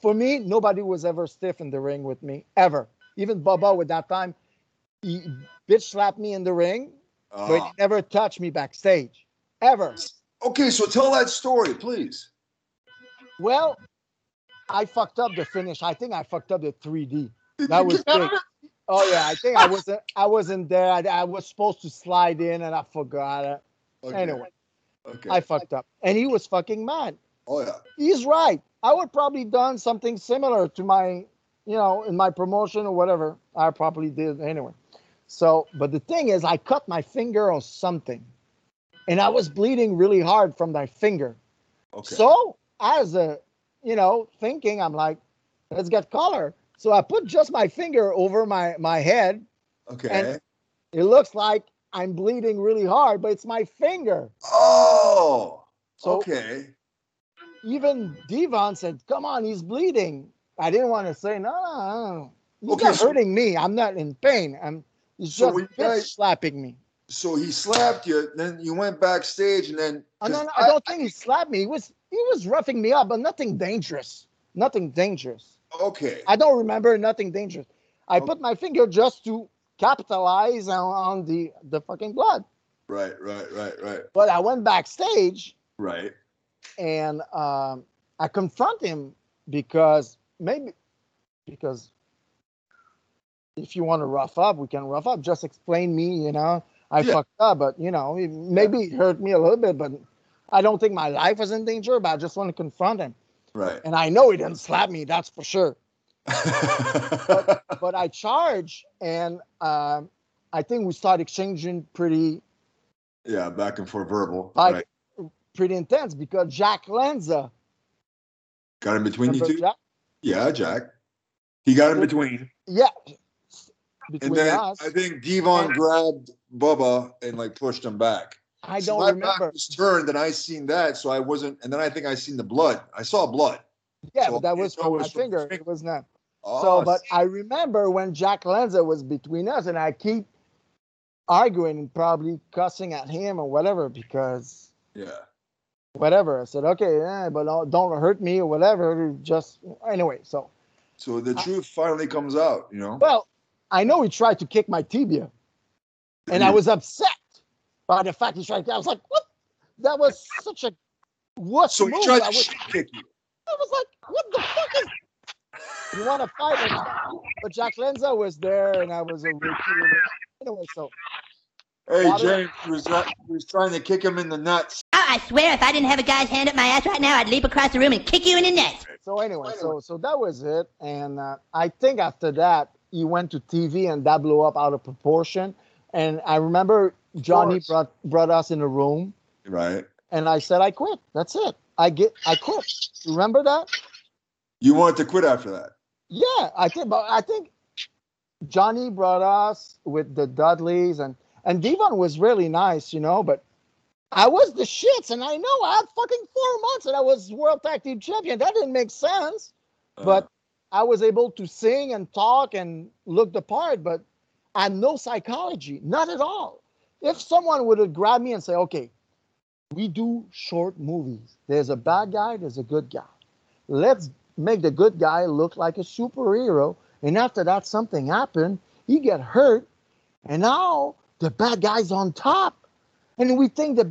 For me, nobody was ever stiff in the ring with me ever. Even Bubba with that time, he bitch slapped me in the ring, but he Ah. never touched me backstage ever. Okay, so tell that story, please. Well, I fucked up the finish. I think I fucked up the 3D. That was big. Oh yeah, I think I wasn't. I wasn't there. I, I was supposed to slide in, and I forgot it. Okay. Anyway, Okay. I fucked up, and he was fucking mad. oh yeah. He's right. I would probably done something similar to my, you know, in my promotion or whatever. I probably did anyway. So, but the thing is, I cut my finger or something, and I was bleeding really hard from my finger. Okay. So, as a, you know, thinking, I'm like, let's get color. So I put just my finger over my my head. okay. And It looks like I'm bleeding really hard, but it's my finger. Oh, So okay. even Devon said, "Come on, he's bleeding." I didn't want to say no, no, no. He's Okay, not so- hurting me. I'm not in pain. I'm he's So just when you guys- slapping me. So he slapped you, then you went backstage, and then. Oh, no, no, I don't think he slapped me. He was he was roughing me up, but nothing dangerous. Nothing dangerous. okay. I don't remember nothing dangerous. I Okay. put my finger just to capitalize on, on the the fucking blood. Right, right, right, right, But I went backstage right. and um, I confront him because maybe because if you want to rough up, we can rough up. Just explain me, you know. I Yeah. fucked up, but you know, it- maybe it hurt me a little bit, but I don't think my life was in danger. But I just want to confront him, Right. and I know he didn't slap me. That's for sure. But I charge, and um, I think we start exchanging pretty yeah, back and forth verbal. like right. pretty intense because Jack Lanza, Got in between you two? Jack? Yeah, Jack. He got in between. yeah, And then us. I think Devon grabbed Bubba and like pushed him back. I don't my remember. back was turned and I seen that, so I wasn't. And then I think I seen the blood. I saw blood. Yeah, So but that was from my from finger. It was not. Oh, so, but I remember when Jack Lanza was between us, and I keep arguing and probably cussing at him or whatever because yeah, whatever. I said, okay, yeah, but don't, don't hurt me or whatever. Just anyway. So, so the truth finally comes out. You know. well, I know he tried to kick my tibia, and I was upset by the fact he tried. To, I was like, what? That was such a wuss So he move. tried I to was, kick you. I was like, what the fuck is? You want to fight? But- But Jack Lanza was there, and I was a rookie. Anyway, so Hey, James he was, uh, he was trying to kick him in the nuts. Oh, I swear if I didn't have a guy's hand up my ass right now, I'd leap across the room and kick you in the nuts. so anyway, so so that was it. And uh, I think after that, he went to TV, and that blew up out of proportion. And I remember Johnny brought brought us in a room, Right. and I said, I quit. That's it. I get. I quit. Remember that? You wanted to quit after that. Yeah, I think, but I think Johnny brought us with the Dudleys, and and Devon was really nice, you know. But I was the shits, and I know I had fucking four months, and I was world tag team champion. That didn't make sense, Uh, but I was able to sing and talk and look the part, but I had no psychology, not at all. If someone would have grabbed me and say, "Okay, we do short movies. There's a bad guy, there's a good guy. Let's make the good guy look like a superhero. And after that, something happened. He get hurt, and now the bad guy's on top, and we think the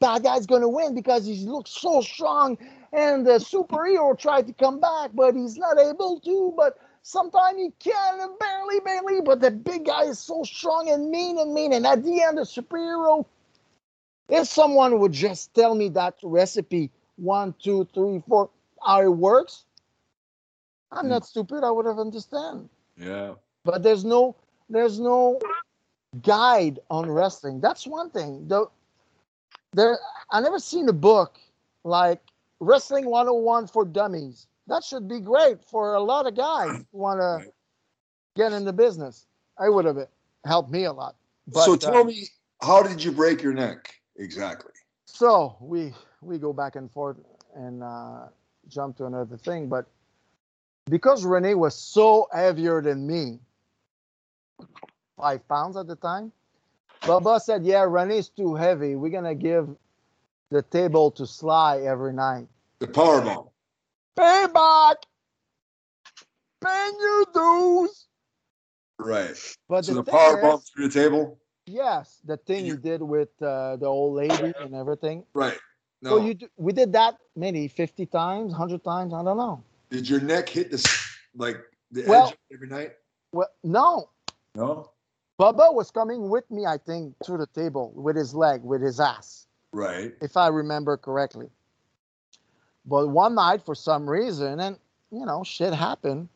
bad guy's gonna win because he looks so strong. And the superhero tried to come back, but he's not able to. But sometimes he can, and barely, barely. But the big guy is so strong and mean and mean. And at the end, the superhero if someone would just tell me that recipe one two three four how it works i'm not mm. stupid i would have understand yeah. but there's no there's no guide on wrestling that's one thing the there i never seen a book like wrestling 101 for dummies that should be great for a lot of guys who want to get in the business i would have helped me a lot but so uh, tell me, how did you break your neck exactly? So we we go back and forth and uh, jump to another thing, but because Renee was so heavier than me, five pounds at the time, Bubba said, "Yeah, Renee's too heavy. We're gonna give the table to Sly every night. The power bomb. Payback, pay your dues." Right. But So the, the thing power is, through the table. yes, the thing you did with uh, the old lady and everything. Right. No. So you do, we did that many fifty times, hundred times, I don't know. did your neck hit the like the Well- edge every night? Well, no, No. Bubba was coming with me, I think, to the table with his leg, with his ass, Right. if I remember correctly. But one night, for some reason, and you know, shit happened.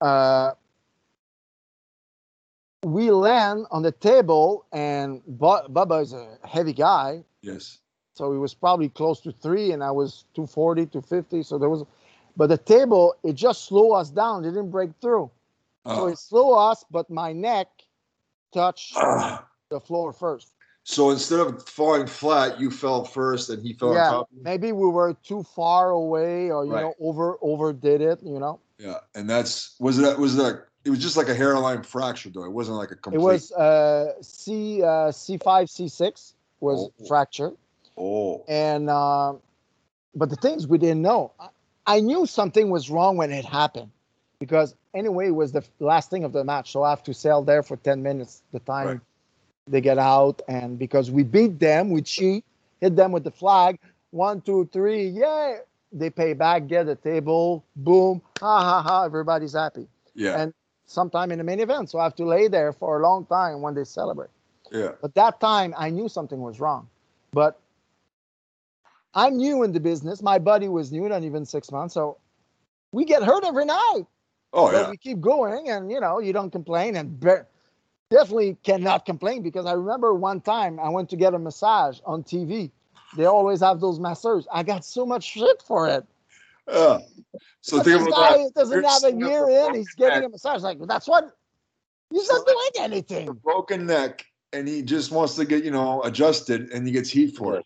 Uh, we land on the table, and Bu- Bubba is a heavy guy, Yes. so he was probably close to three, and I was 240, 250. So there was, but the table, it just slowed us down. It didn't break through. So Oh. it slowed us, but my neck touched Ah, the floor first. So instead of falling flat, you fell first and he fell yeah, on top. of you? maybe we were too far away, or you Right. know, over overdid it. You know, Yeah, and that's was that Was that? It was just like a hairline fracture, though. It wasn't like a complete. it was uh, C uh, C five C six was Oh. fractured, Oh, and uh, but the things we didn't know. I, I knew something was wrong when it happened, because anyway, it was the last thing of the match, so I have to sail there for ten minutes. The time Right. They get out, and because we beat them, we cheat, hit them with the flag. One, two, three, yeah. They pay back, get a table, boom, ha ha ha. Everybody's happy. yeah, And sometime in the main event, so I have to lay there for a long time when they celebrate. yeah, But that time, I knew something was wrong. But I'm new in the business. My buddy was new, not even six months. So we get hurt every night. oh but yeah, we keep going, and you know, you don't complain, and definitely cannot complain because I remember one time I went to get a massage on TV. They always have those masseurs. I got so much shit for it. yeah. So But think this about guy that. doesn't have a year in. He's getting neck. a massage. Like that's what he's not doing anything. broken neck, and he just wants to get you know adjusted, and he gets heat for it.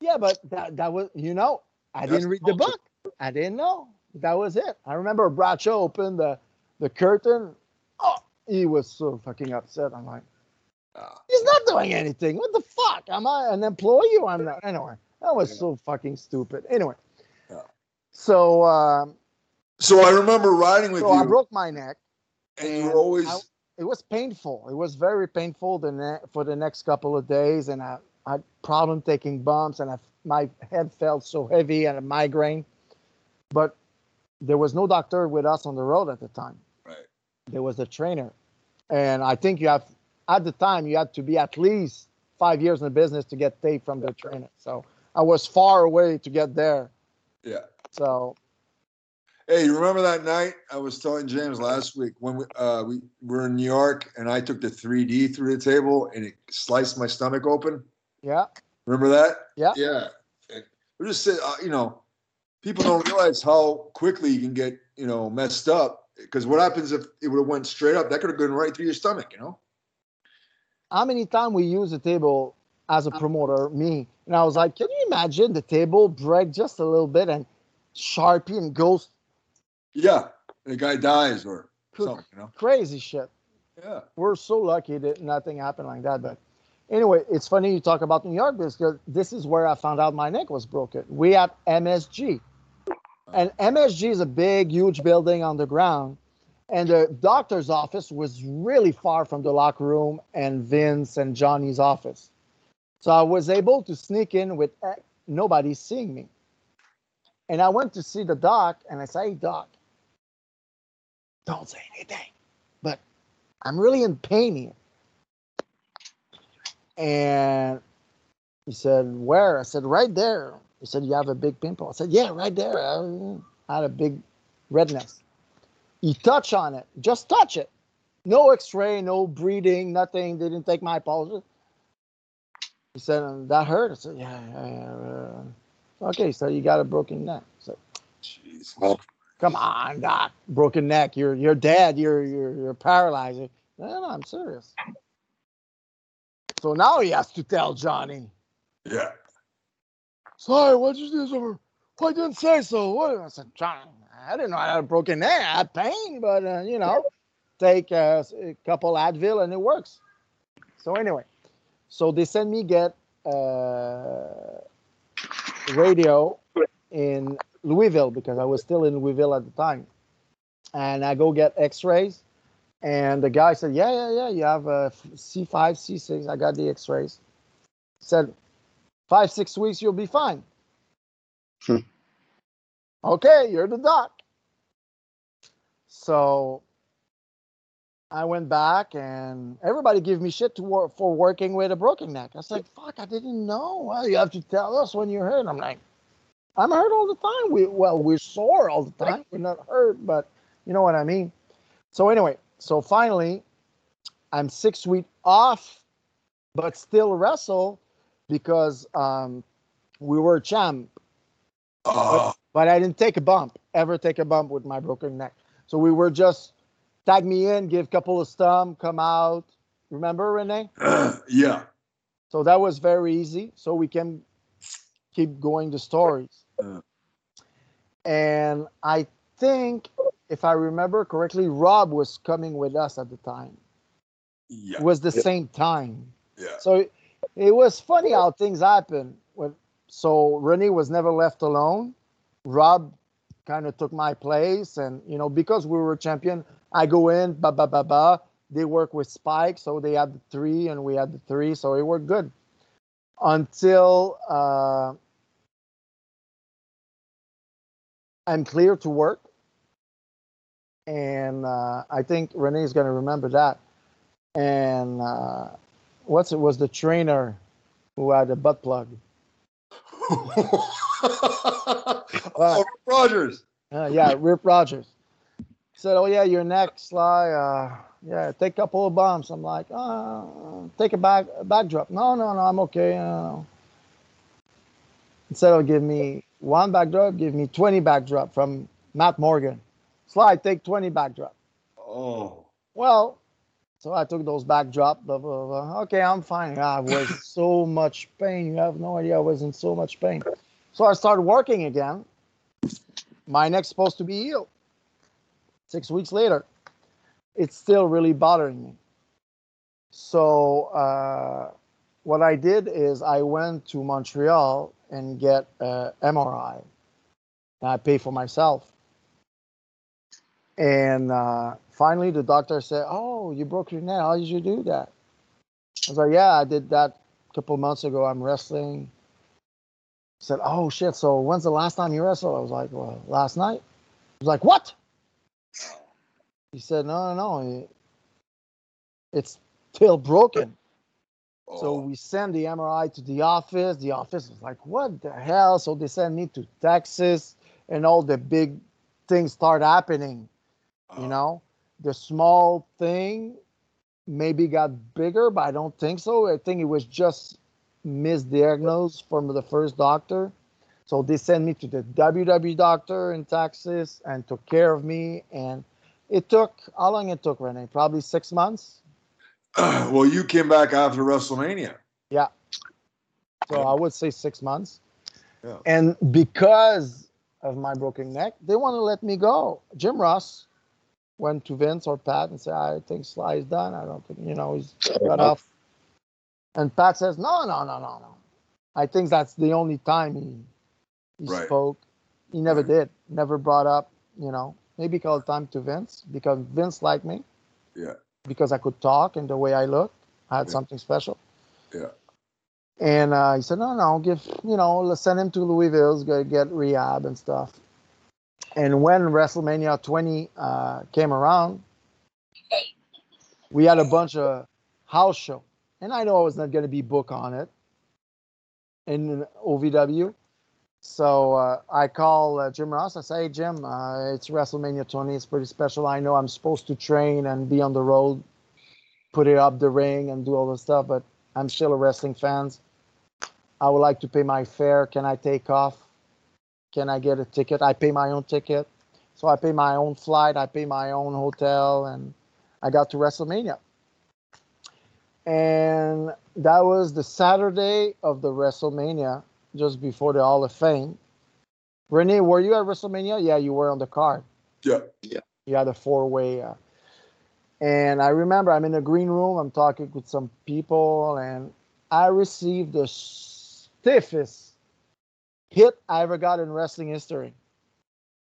Yeah, but that that was you know I That's didn't read the book. I didn't know that was it. I remember Bradshaw opened the the curtain. He was so fucking upset. I'm like, Ah. he's not doing anything. What the fuck? Am I an employee or I'm not? Anyway, that was so fucking stupid. Anyway, so um, So I remember riding with so you, I broke my neck. and you were always I- it was painful. It was very painful the ne- for the next couple of days, and I, I had problem taking bumps, and I, my head felt so heavy and a migraine. But there was no doctor with us on the road at the time. There was a trainer, and I think you have at the time you had to be at least five years in the business to get paid from the trainer. So I was far away to get there. Yeah. So Hey, you remember that night I was telling James last week when we uh, we were in New York and I took the 3D through the table and it sliced my stomach open. yeah, Remember that? Yeah. Yeah. And we just said, uh, you know, people don't realize how quickly you can get, you know, messed up. Because what happens if it would have went straight up? That could have gone right through your stomach, you know? how many times we use the table as a promoter, me, and I was like, can you imagine the table break just a little bit and Sharpie and goes Yeah. The guy dies or something, you know? crazy shit. Yeah. We're so lucky that nothing happened like that. But anyway, it's funny you talk about New York because this is where I found out my neck was broken. We had MSG. And MSG is a big, huge building on the ground. And the doctor's office was really far from the locker room and Vince and Johnny's office. So I was able to sneak in with nobody seeing me. And I went to see the doc and I said, Hey, doc, don't say anything, but I'm really in pain here. And he said, Where? I said, Right there. He said, You have a big pimple. I said, Yeah, right there. I had a big redness. He touched on it, just touch it. No x ray, no breathing, nothing. They didn't take my pulse. He said, "Um, That hurt. I said, Yeah, yeah, yeah. uh, Okay, so you got a broken neck. So Jesus. Come on, doc. Broken neck. You're you're dead. You're you're you're paralyzed. No, no, I'm serious. So now he has to tell Johnny. Yeah. Sorry, what'd you do? Sir? I didn't say so. What? I said, Johnny, I didn't know I had a broken neck. I had pain, but uh, you know, take uh, a couple Advil and it works. So anyway, so they send me get uh, radio in Louisville because I was still in Louisville at the time, and I go get X-rays, and the guy said, "Yeah, yeah, yeah, you have a C5, C6. I got the X-rays." Said, five, six weeks, you'll be fine. Hmm. Okay, you're the doc. So I went back and everybody gave me shit to work for working with a broken neck. I was like, fuck, I didn't know. Well, you have to tell us when you're hurt. I'm like, I'm hurt all the time. We well, we're sore all the time. We're not hurt, but you know what I mean. So anyway, so finally, I'm six weeks off, but still wrestle because um, we were champ. Oh, But I didn't take a bump, ever take a bump with my broken neck. So we were just tag me in, give a couple of stump, come out, Remember, Renee? yeah. So that was very easy. So we can keep going the stories. Yeah. And I think, if I remember correctly, Rob was coming with us at the time. Yeah. It was the same time. Yeah. So it, was funny how things happen. When, so Renee was never left alone. Rob kind of took my place. And, you know, because we were champion, I go in, ba, ba, ba, ba. They work with Spike. So they had the three and we had the three. So it worked good until uh, I'm clear to work. And uh, I think Renee is going to remember that. And uh, what's it was the trainer who had a butt plug. oh, Rogers. Uh, yeah, Rip Rogers. He said, "Oh yeah, you're next, Sly. Uh, yeah, take a couple of bumps." I'm like, uh, "Take a back a backdrop." No, no, no, I'm okay. Uh, instead of give me one backdrop, give me 20 backdrop from Matt Morgan. Sly, take 20 backdrop. Oh. Well, so I took those backdrop. Blah, blah, blah. Okay, I'm fine. I was so much pain. You have no idea. I was in so much pain. So I started working again. My neck's supposed to be healed. Six weeks later, it's still really bothering me. So uh, what I did is I went to Montreal and get a MRI. And I pay for myself. And uh, finally, the doctor said, "Oh, you broke your neck. How did you do that?" I was like, "Yeah, I did that a couple months ago. I'm wrestling." He said, "Oh shit! So when's the last time you wrestled?" I was like, "Well, last night." He was like, "What?" He said, "No, no, no. It's still broken." So Oh. we send the MRI to the office. The office was like, "What the hell?" So they send me to Texas, and all the big things start happening you Uh, know the small thing maybe got bigger but i don't think so. I think it was just misdiagnosed from the first doctor. So they sent me to the ww doctor in texas and took care of me. And it took how long it took renee probably six months? Well, you came back after WrestleMania. Yeah. So i would say six months. Yeah. and because of my broken neck they want to let me go. Jim ross went to vince or pat and said i think sly is done i don't think you know he's cut off and pat says no no no no no i think that's the only time he he Right. spoke he never Right. did never brought up you know maybe called time to vince because vince liked me Yeah. because i could talk and the way i looked i had Yeah. something special Yeah. and uh, he said, no, no, give, you know, let's send him to Louisville, go get rehab and stuff. And when WrestleMania 20 uh, came around, we had a bunch of house show. And I know I was not going to be booked on it in OVW. So uh, I call uh, Jim Ross. I say, hey, Jim, uh, it's WrestleMania 20. It's pretty special. I know I'm supposed to train and be on the road, put it up the ring and do all the stuff, but I'm still a wrestling fan. I would like to pay my fare. Can I take off? Can I get a ticket? I pay my own ticket. So I pay my own flight, I pay my own hotel, and I got to WrestleMania. And that was the Saturday of the WrestleMania, just before the Hall of Fame. Renee, were you at WrestleMania? Yeah, you were on the card. Yeah. Yeah. You had a four way. Uh, and I remember I'm in the green room, I'm talking with some people, and I received the stiffest hit I ever got in wrestling history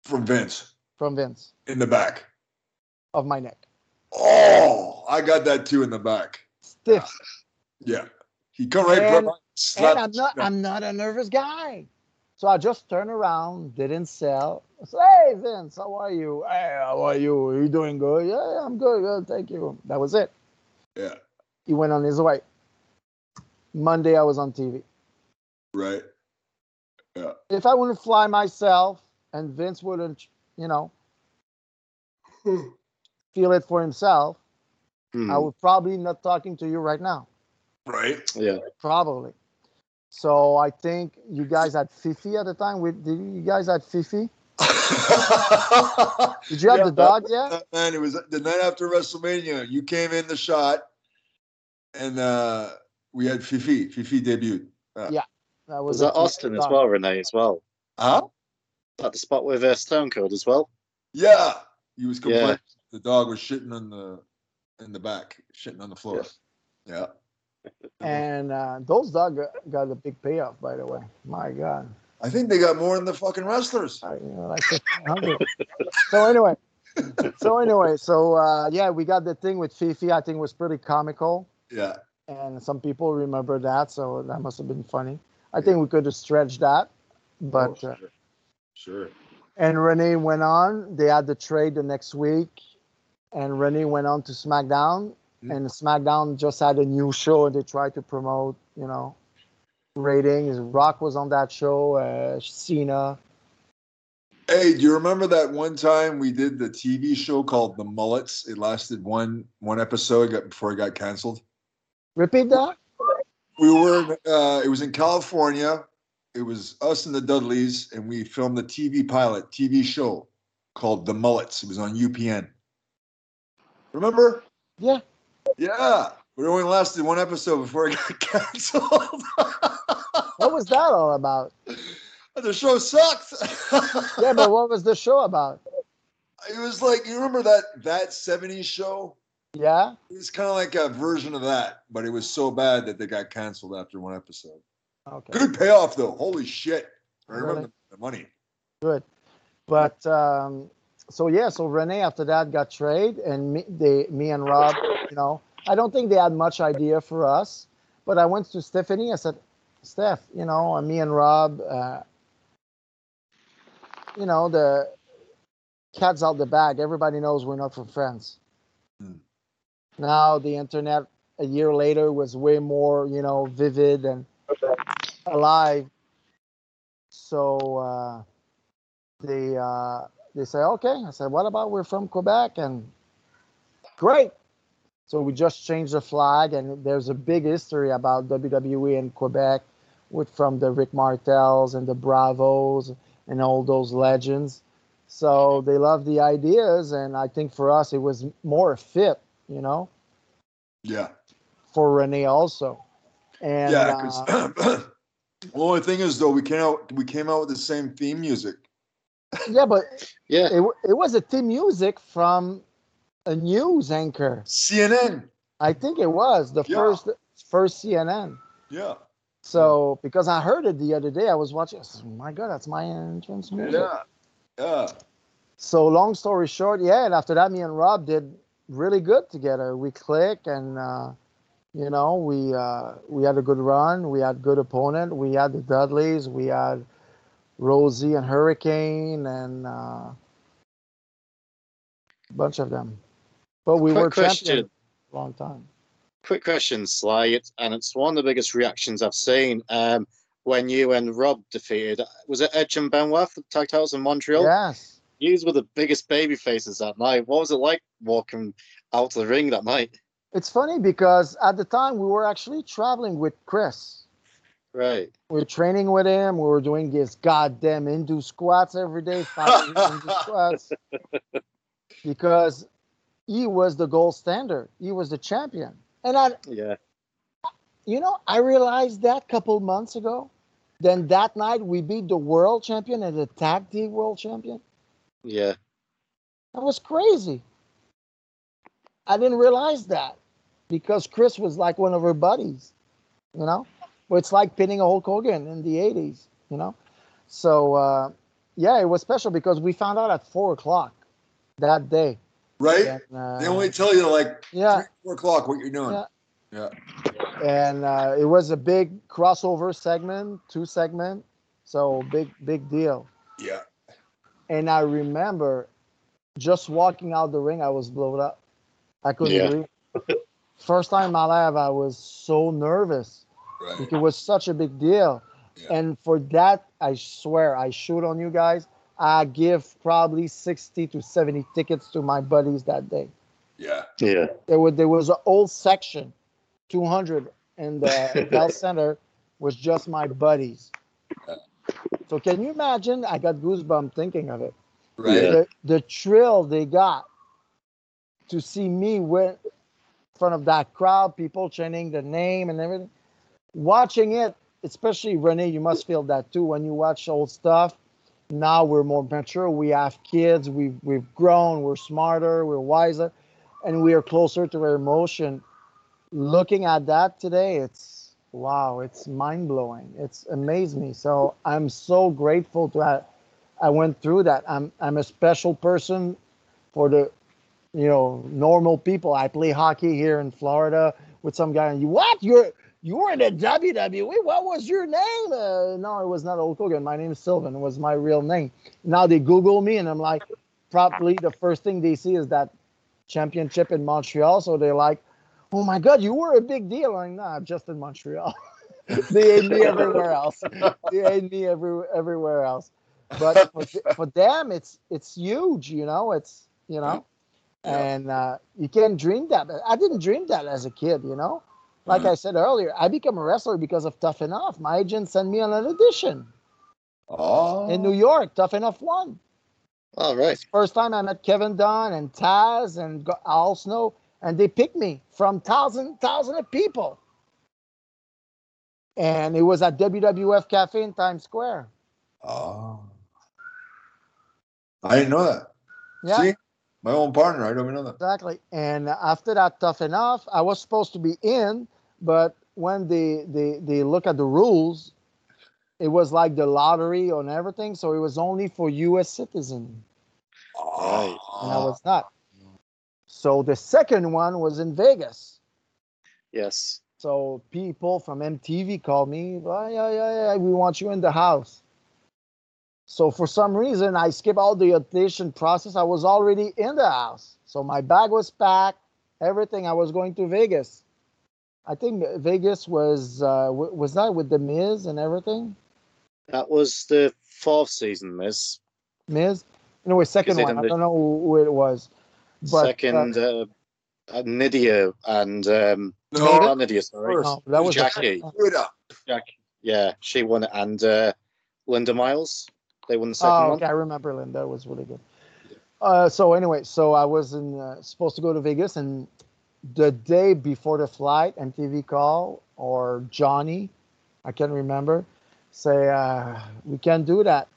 From Vince from Vince in the back. of my neck. Oh, I got that too in the back. Stiff. Yeah. He come right And- from and I'm not I'm not a nervous guy. So I just turned around, didn't sell. I said, hey Vince, how are you? Hey, how are you? Are you doing good? Yeah, yeah, I'm good, good, thank you. That was it. Yeah. He went on his way. Monday I was on TV. Right. If I wouldn't fly myself and Vince wouldn't, you know, feel it for himself, Hmm. I would probably not talking to you right now. Right. Yeah. Probably. So I think you guys had Fifi at the time. With did you guys had Fifi? Did you have Yeah, the dog yet? Uh, Man, it was the night after WrestleMania. You came in the shot, and uh, we had Fifi. Fifi debuted. That was, Was that Austin as well, Renee, as well? Huh? At the spot with uh, Stone Cold as well? Yeah. He was Yeah. complaining. The dog was shitting on the in the back, shitting on the floor. Yeah. And uh, those dogs got, got a big payoff, by the way. My God. I think they got more than the fucking wrestlers. I, you know, like so anyway, so anyway, so uh, yeah, we got the thing with Fifi. I think was pretty comical, Yeah. and some people remember that, so that must have been funny. I think we could have stretched that, but Oh, uh, sure. sure. and Renee went on. They had the trade the next week, and Renee went on to SmackDown, Mm. and SmackDown just had a new show, and they tried to promote, you know, ratings. Rock was on that show, uh, Cena. Hey, do you remember that one time we did the TV show called The Mullets? It lasted one one episode before it got canceled. Repeat that. We were uh, it was in California. It was us and the Dudleys, and we filmed the TV pilot TV show called The Mullets. It was on UPN. Remember? Yeah. Yeah. But it only lasted one episode before it got canceled. What was that all about? the show sucked. Yeah, but what was the show about? it was like you remember that that 70s show? Yeah. It was kind of like a version of that, but it was so bad that they got canceled after one episode. Okay. Good payoff though. Holy shit. I remember Really? the money. Good. But um, so yeah, so Renee after that got trade, and me, they, me and Rob, you know, I don't think they had much idea for us, but I went to Stephanie. I said, Steph, you know, me and Rob, uh, you know, the cat's out the bag. Everybody knows we're not from France. Now the internet a year later was way more, you know, vivid and alive. So uh, they uh, they say, okay. I said, what about we're from Quebec? And great. So we just changed the flag, and there's a big history about WWE in Quebec, with from the Rick Martels and the Bravos and all those legends. So they love the ideas, and I think for us it was more a fit, you know, Yeah. for Renee also. And yeah, uh, because the only thing is though, we came out we came out with the same theme music. yeah, but Yeah. it, it was a theme music from a news anchor. CNN. I think it was the Yeah. first first CNN. Yeah. So because I heard it the other day, I was watching. I said, oh my God, that's my entrance music. Yeah. Yeah. So long story short, yeah. And after that, me and Rob did really good together. We click, and uh, you know, we uh, we had a good run. We had good opponent. We had the Dudleys. We had Rosey and Hurricane, and uh, a bunch of them. But we Quick were question. long time. Quick question, Sly, it's, and it's one of the biggest reactions I've seen. Um, when you and Rob defeated, was it Edge and Benoit for the tag titles in Montreal? Yes. You were the biggest baby faces that night. What was it like walking out to the ring that night? It's funny because at the time we were actually traveling with Chris. Right. We were training with him. We were doing his goddamn Hindu squats every day, five Hindu squats, because he was the gold standard. He was the champion. And I, Yeah. you know, I realized that couple months ago. Then that night we beat the world champion and attacked the tag team world champion. Yeah. That was crazy. I didn't realize that because Chris was like one of her buddies, you know. Well, it's like pinning a Hulk Hogan in the '80s, you know. So uh, yeah, it was special because we found out at four o'clock that day. Right? And, uh, they only tell you like yeah, three, four o'clock what you're doing. Yeah. Yeah. and uh, it was a big crossover segment, two segment, so big big deal. Yeah. And I remember just walking out the ring, I was blown up. I couldn't Yeah. breathe. First time in my life, I was so nervous. Right. It was such a big deal. Yeah. And for that, I swear, I shoot on you guys. I give probably 60 to 70 tickets to my buddies that day. Yeah. Yeah. There was there was an old section, 200 in the Bell Center, was just my buddies. So can you imagine? I got goosebumps thinking of it. Right. Yeah. The, the thrill they got to see me win in front of that crowd, people chanting the name and everything. Watching it, especially Renee, you must feel that too when you watch old stuff. Now we're more mature. We have kids. We've we've grown. We're smarter. We're wiser, and we are closer to our emotion. Looking at that today, it's wow. It's mind blowing. It's amazed me. So I'm so grateful to have. I went through that. I'm I'm a special person for the you know normal people. I play hockey here in Florida with some guy, and you what you're you were in the WWE. What was your name? Uh, no, it was not Hulk Hogan. My name is Sylvain. It was my real name. Now they Google me, and I'm like, probably the first thing they see is that championship in Montreal. So they're like, oh my God, you were a big deal. I'm like, nah, just in Montreal. they hate me everywhere else. They hate me every, everywhere else. But for, for them, it's it's huge. You know, it's you know, and uh, you can't dream that. I didn't dream that as a kid. You know like I said earlier, I became a wrestler because of Tough Enough. My agent sent me on an audition Oh. in New York. Tough Enough won. All right. First time I met Kevin Dunn and Taz and Al Snow, and they picked me from thousand thousand of people. And it was at WWF Cafe in Times Square. Oh. I didn't know that. Yeah. See? My own partner. I don't even know that. Exactly. And after that, tough enough, I was supposed to be in, but when they they they look at the rules, it was like the lottery on everything. So it was only for U.S. citizen, Right. and I was not. So the second one was in Vegas. Yes. So people from MTV called me. "Oh, yeah, yeah, yeah. We want you in the house. So for some reason, I skipped all the audition process. I was already in the house. So my bag was packed, everything. I was going to Vegas. I think Vegas was uh, was that with the Miz and everything. That was the fourth season, Miz. Miz, anyway, second one. I don't know who it was. But, uh, Second, uh, uh, Nidia and um, No. not Nidia, sorry. First. no, that was the Jackie. first one. Jack. Yeah, she won it, and uh, Linda Miles. They won the second Oh, one. okay, I remember Linda. Was really good. Uh, so anyway, so I was in, uh, supposed to go to Vegas, and the day before the flight, MTV call or Johnny, I can't remember, say uh, we can't do that.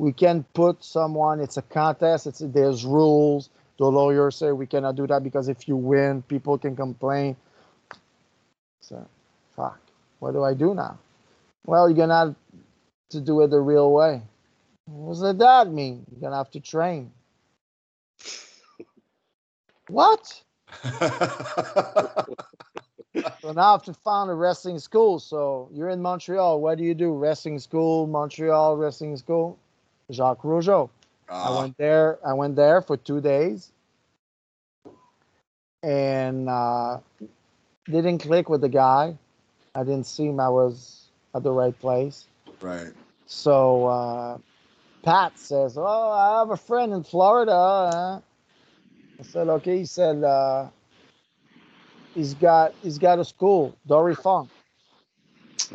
We can put someone. It's a contest. It's there's rules. The lawyers say we cannot do that because if you win, people can complain. So, fuck. What do I do now? Well, you're gonna have to do it the real way. What does that mean? You're gonna have to train. What? So now I have to found a wrestling school. So you're in Montreal. What do you do? Wrestling school, Montreal wrestling school. Jacques Rougeau. I Ah, went there. I went there for two days, and uh, didn't click with the guy. I didn't seem I was at the right place. right. So uh, Pat says, "Oh, I have a friend in Florida." uh." I said, "Okay." He said, uh, "He's got he's got a school, Dory Funk."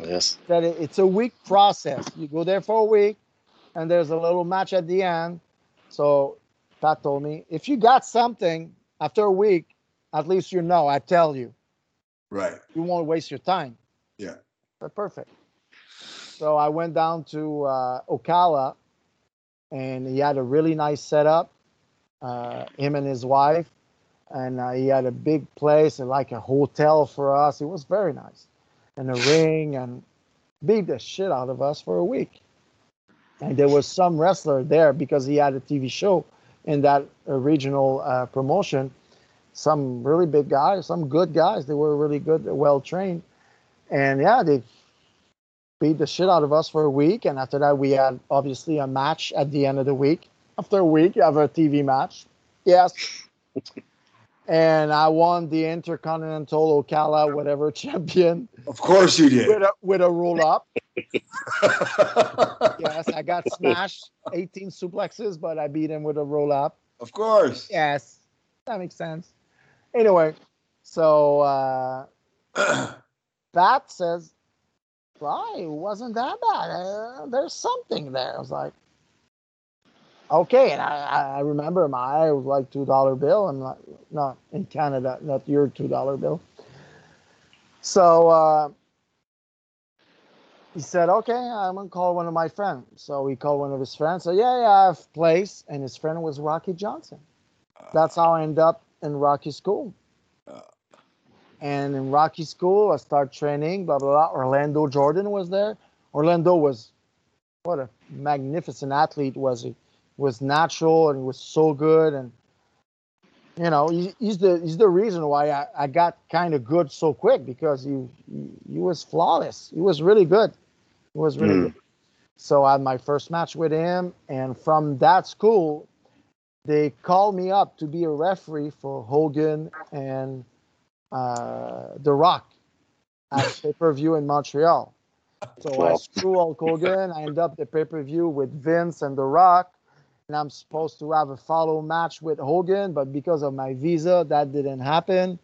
Yes. That it's a week process. You go there for a week, and there's a little match at the end. So Pat told me, if you got something after a week, at least you know. I tell you, Right. you won't waste your time. Yeah. But perfect. So I went down to uh, Ocala, and he had a really nice setup. Uh, him and his wife, and uh, he had a big place and like a hotel for us. It was very nice, and a ring, and beat the shit out of us for a week. And there was some wrestler there because he had a TV show in that regional uh, promotion. Some really big guys, some good guys. They were really good, well trained and yeah, they beat the shit out of us for a week. And after that, we had obviously a match at the end of the week. After a week, you have a TV match. Yes. and I won the Intercontinental Ocala whatever champion Of course you with did. a, with a roll up. Yes, I got smashed 18 suplexes, but I beat him with a roll up. of course. Yes, that makes sense. Anyway, so uh, Pat says, "Why it wasn't that bad? Uh, there's something there." I was like, Okay, and I, I I remember my eye was like two dollar bill. I'm not not in Canada, not your two dollar bill. So uh, he said, "Okay, I'm gonna call one of my friends." So he called one of his friends. So yeah, yeah, I have place, and his friend was Rocky Johnson. That's how I end up in Rocky School. And in Rocky School, I start training. Blah blah blah. Orlando Jordan was there. Orlando was what a magnificent athlete was he was natural and he was so good and you know he, he's the he's the reason why I, I got kind of good so quick because he, he he was flawless he was really good he was really Hmm. good so I had my first match with him and from that school they called me up to be a referee for Hogan and uh, The Rock at pay per view in Montreal. So I Wow. screw Hulk Hogan. I end up the pay per view with Vince and The Rock, and I'm supposed to have a follow match with Hogan, but because of my visa, that didn't happen.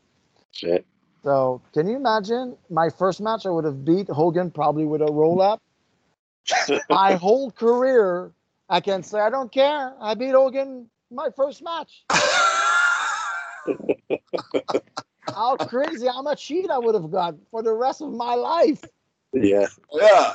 Shit. So can you imagine my first match? I would have beat Hogan probably with a roll up. my whole career, I can say I don't care. I beat Hogan my first match. how crazy, how much heat I would have got for the rest of my life. yeah. Yeah.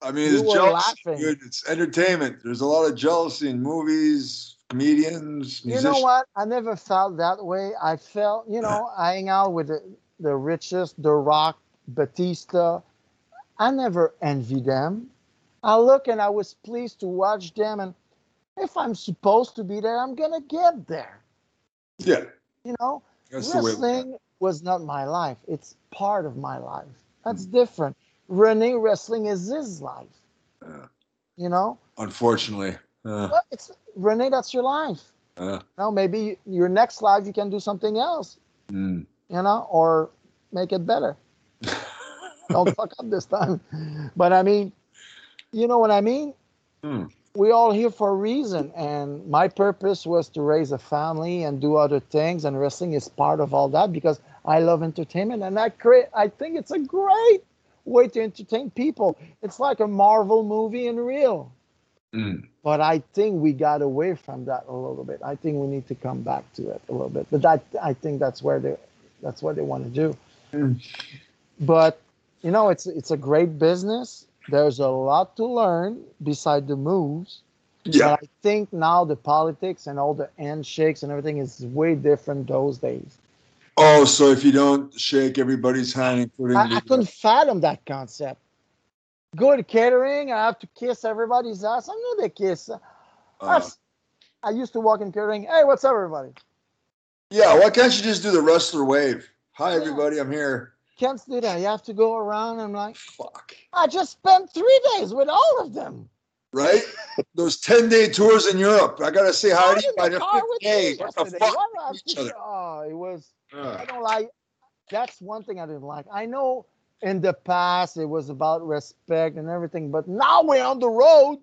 I mean, You it's were jealousy. laughing. It's entertainment. There's a lot of jealousy in movies, comedians, You know what? I never felt that way. I felt, you know, I hang out with the, the richest, The Rock, Batista. I never envy them. I look and I was pleased to watch them. And if I'm supposed to be there, I'm to get there. Yeah, You know, that's wrestling was not my life. It's part of my life. That's different. Renee wrestling is his life. Yeah. You know, Unfortunately. Uh, Well, it's Renee. That's your life. uh, Now, maybe your next life you can do something else. mm. You know, or make it better. Don't fuck up this time. But I mean, you know what I mean? Hmm. We all here for a reason, and my purpose was to raise a family and do other things, and wrestling is part of all that because I love entertainment, and I create. I think it's a great way to entertain people. It's like a Marvel movie in real. Mm. But I think we got away from that a little bit. I think we need to come back to it a little bit. But that I think that's where they that's what they want to do. Mm. But you know, it's it's a great business. There's a lot to learn beside the moves. Yeah. But I think now the politics and all the handshakes and everything is way different those days. Oh, so if you don't shake everybody's hand, including I, I couldn't fathom that concept. Go to catering, I have to kiss everybody's ass. I'm not a kiss. uh, I used to walk in catering. Hey, what's up, everybody? yeah, why can't you just do the wrestler wave? Hi, everybody, I'm here. Can't do that. You have to go around. I'm like, Fuck. I just spent three days with all of them. Right? Those 10 day tours in Europe. I got to say hi to you by the fifth day. What the fuck? I Each other. Oh, it was. I Uh, don't like. That's one thing I didn't like. I know in the past it was about respect and everything, but now we're on the road,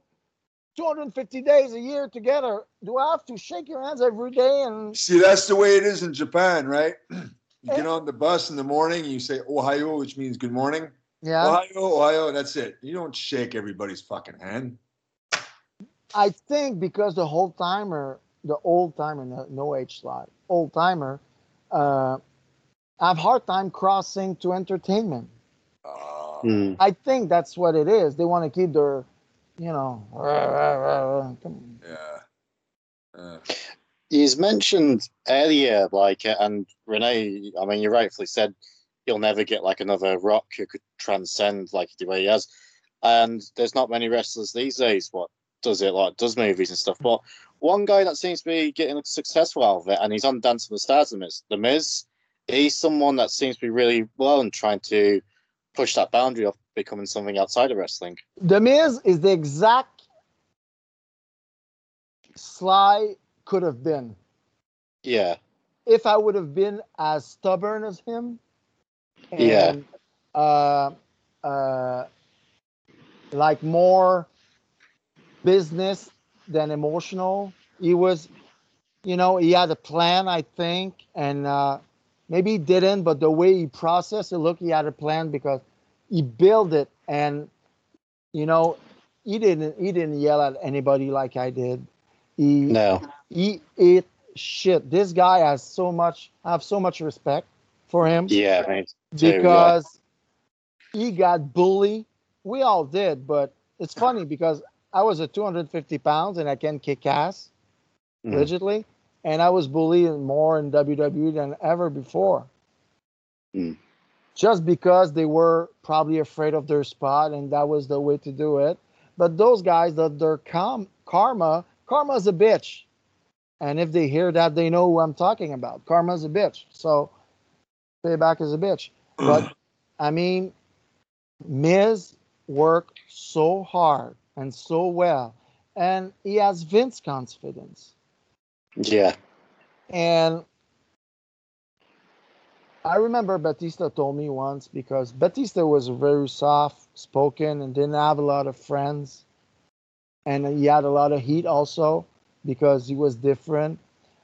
250 days a year together. Do I have to shake your hands every day? And See, that's the way it is in Japan, right? You Eh. get on the bus in the morning and you say Ohayo, which means good morning. yeah, Ohayo, Ohayo, that's it. You don't shake everybody's fucking hand. I think because the whole timer, the old timer, no, no age slide, old timer, uh, have hard time crossing to entertainment. Uh, Hmm. I think that's what it is. They want to keep their, you know, yeah. Uh, He's mentioned earlier, like, uh, and Renee, I mean, you rightfully said he'll never get like another rock who could transcend like the way he has. And there's not many wrestlers these days what does it like does movies and stuff. But one guy that seems to be getting successful out of it, and he's on Dance with the Stars, the Miz. The Miz, he's someone that seems to be really well and trying to push that boundary of becoming something outside of wrestling. The Miz is the exact Sly could have been. Yeah, If I would have been as stubborn as him, and Yeah. uh, uh, like more business than emotional. He was, you know, he had a plan, I think, and uh, maybe he didn't, but the way he processed it, look, he had a plan because he built it, and you know, he didn't he didn't yell at anybody like I did. He No. he ate shit. This guy has so much. I have so much respect for him Yeah, I mean, too, yeah. because he got bullied. We all did, but it's funny because I was at 250 pounds and I can kick ass mm-hmm. legitly, and I was bullied more in WWE than ever before. Mm. Just because they were probably afraid of their spot, and that was the way to do it. But those guys, that their com- karma, karma's a bitch. And if they hear that, they know who I'm talking about. Karma's a bitch. So payback is a bitch. But I mean, Miz worked so hard and so well, and he has Vince confidence. Yeah, And I remember Batista told me once because Batista was very soft spoken and didn't have a lot of friends. And he had a lot of heat also because he was different.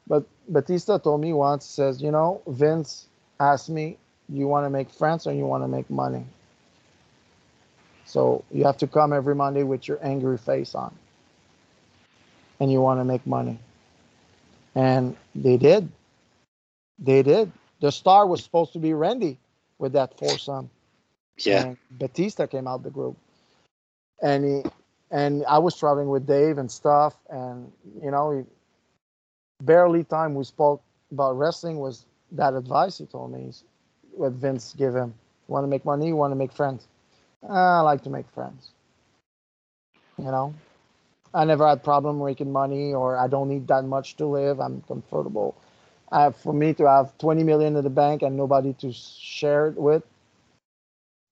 But Batista told me once, says, you know, Vince asked me, you want to make friends or you want to make money? So you have to come every Monday with your angry face on. And you want to make money. And they did. They did. The star was supposed to be Randy with that foursome. yeah, And Batista came out the group. And he and I was traveling with Dave and stuff, and you know, he, barely time we spoke about wrestling was that advice he told me. What Vince give him. You want to make money? You want to make friends? "Ah, I like to make friends. You know, I never had problem making money, or I don't need that much to live. I'm comfortable. Uh, for me to have 20 million in the bank and nobody to share it with,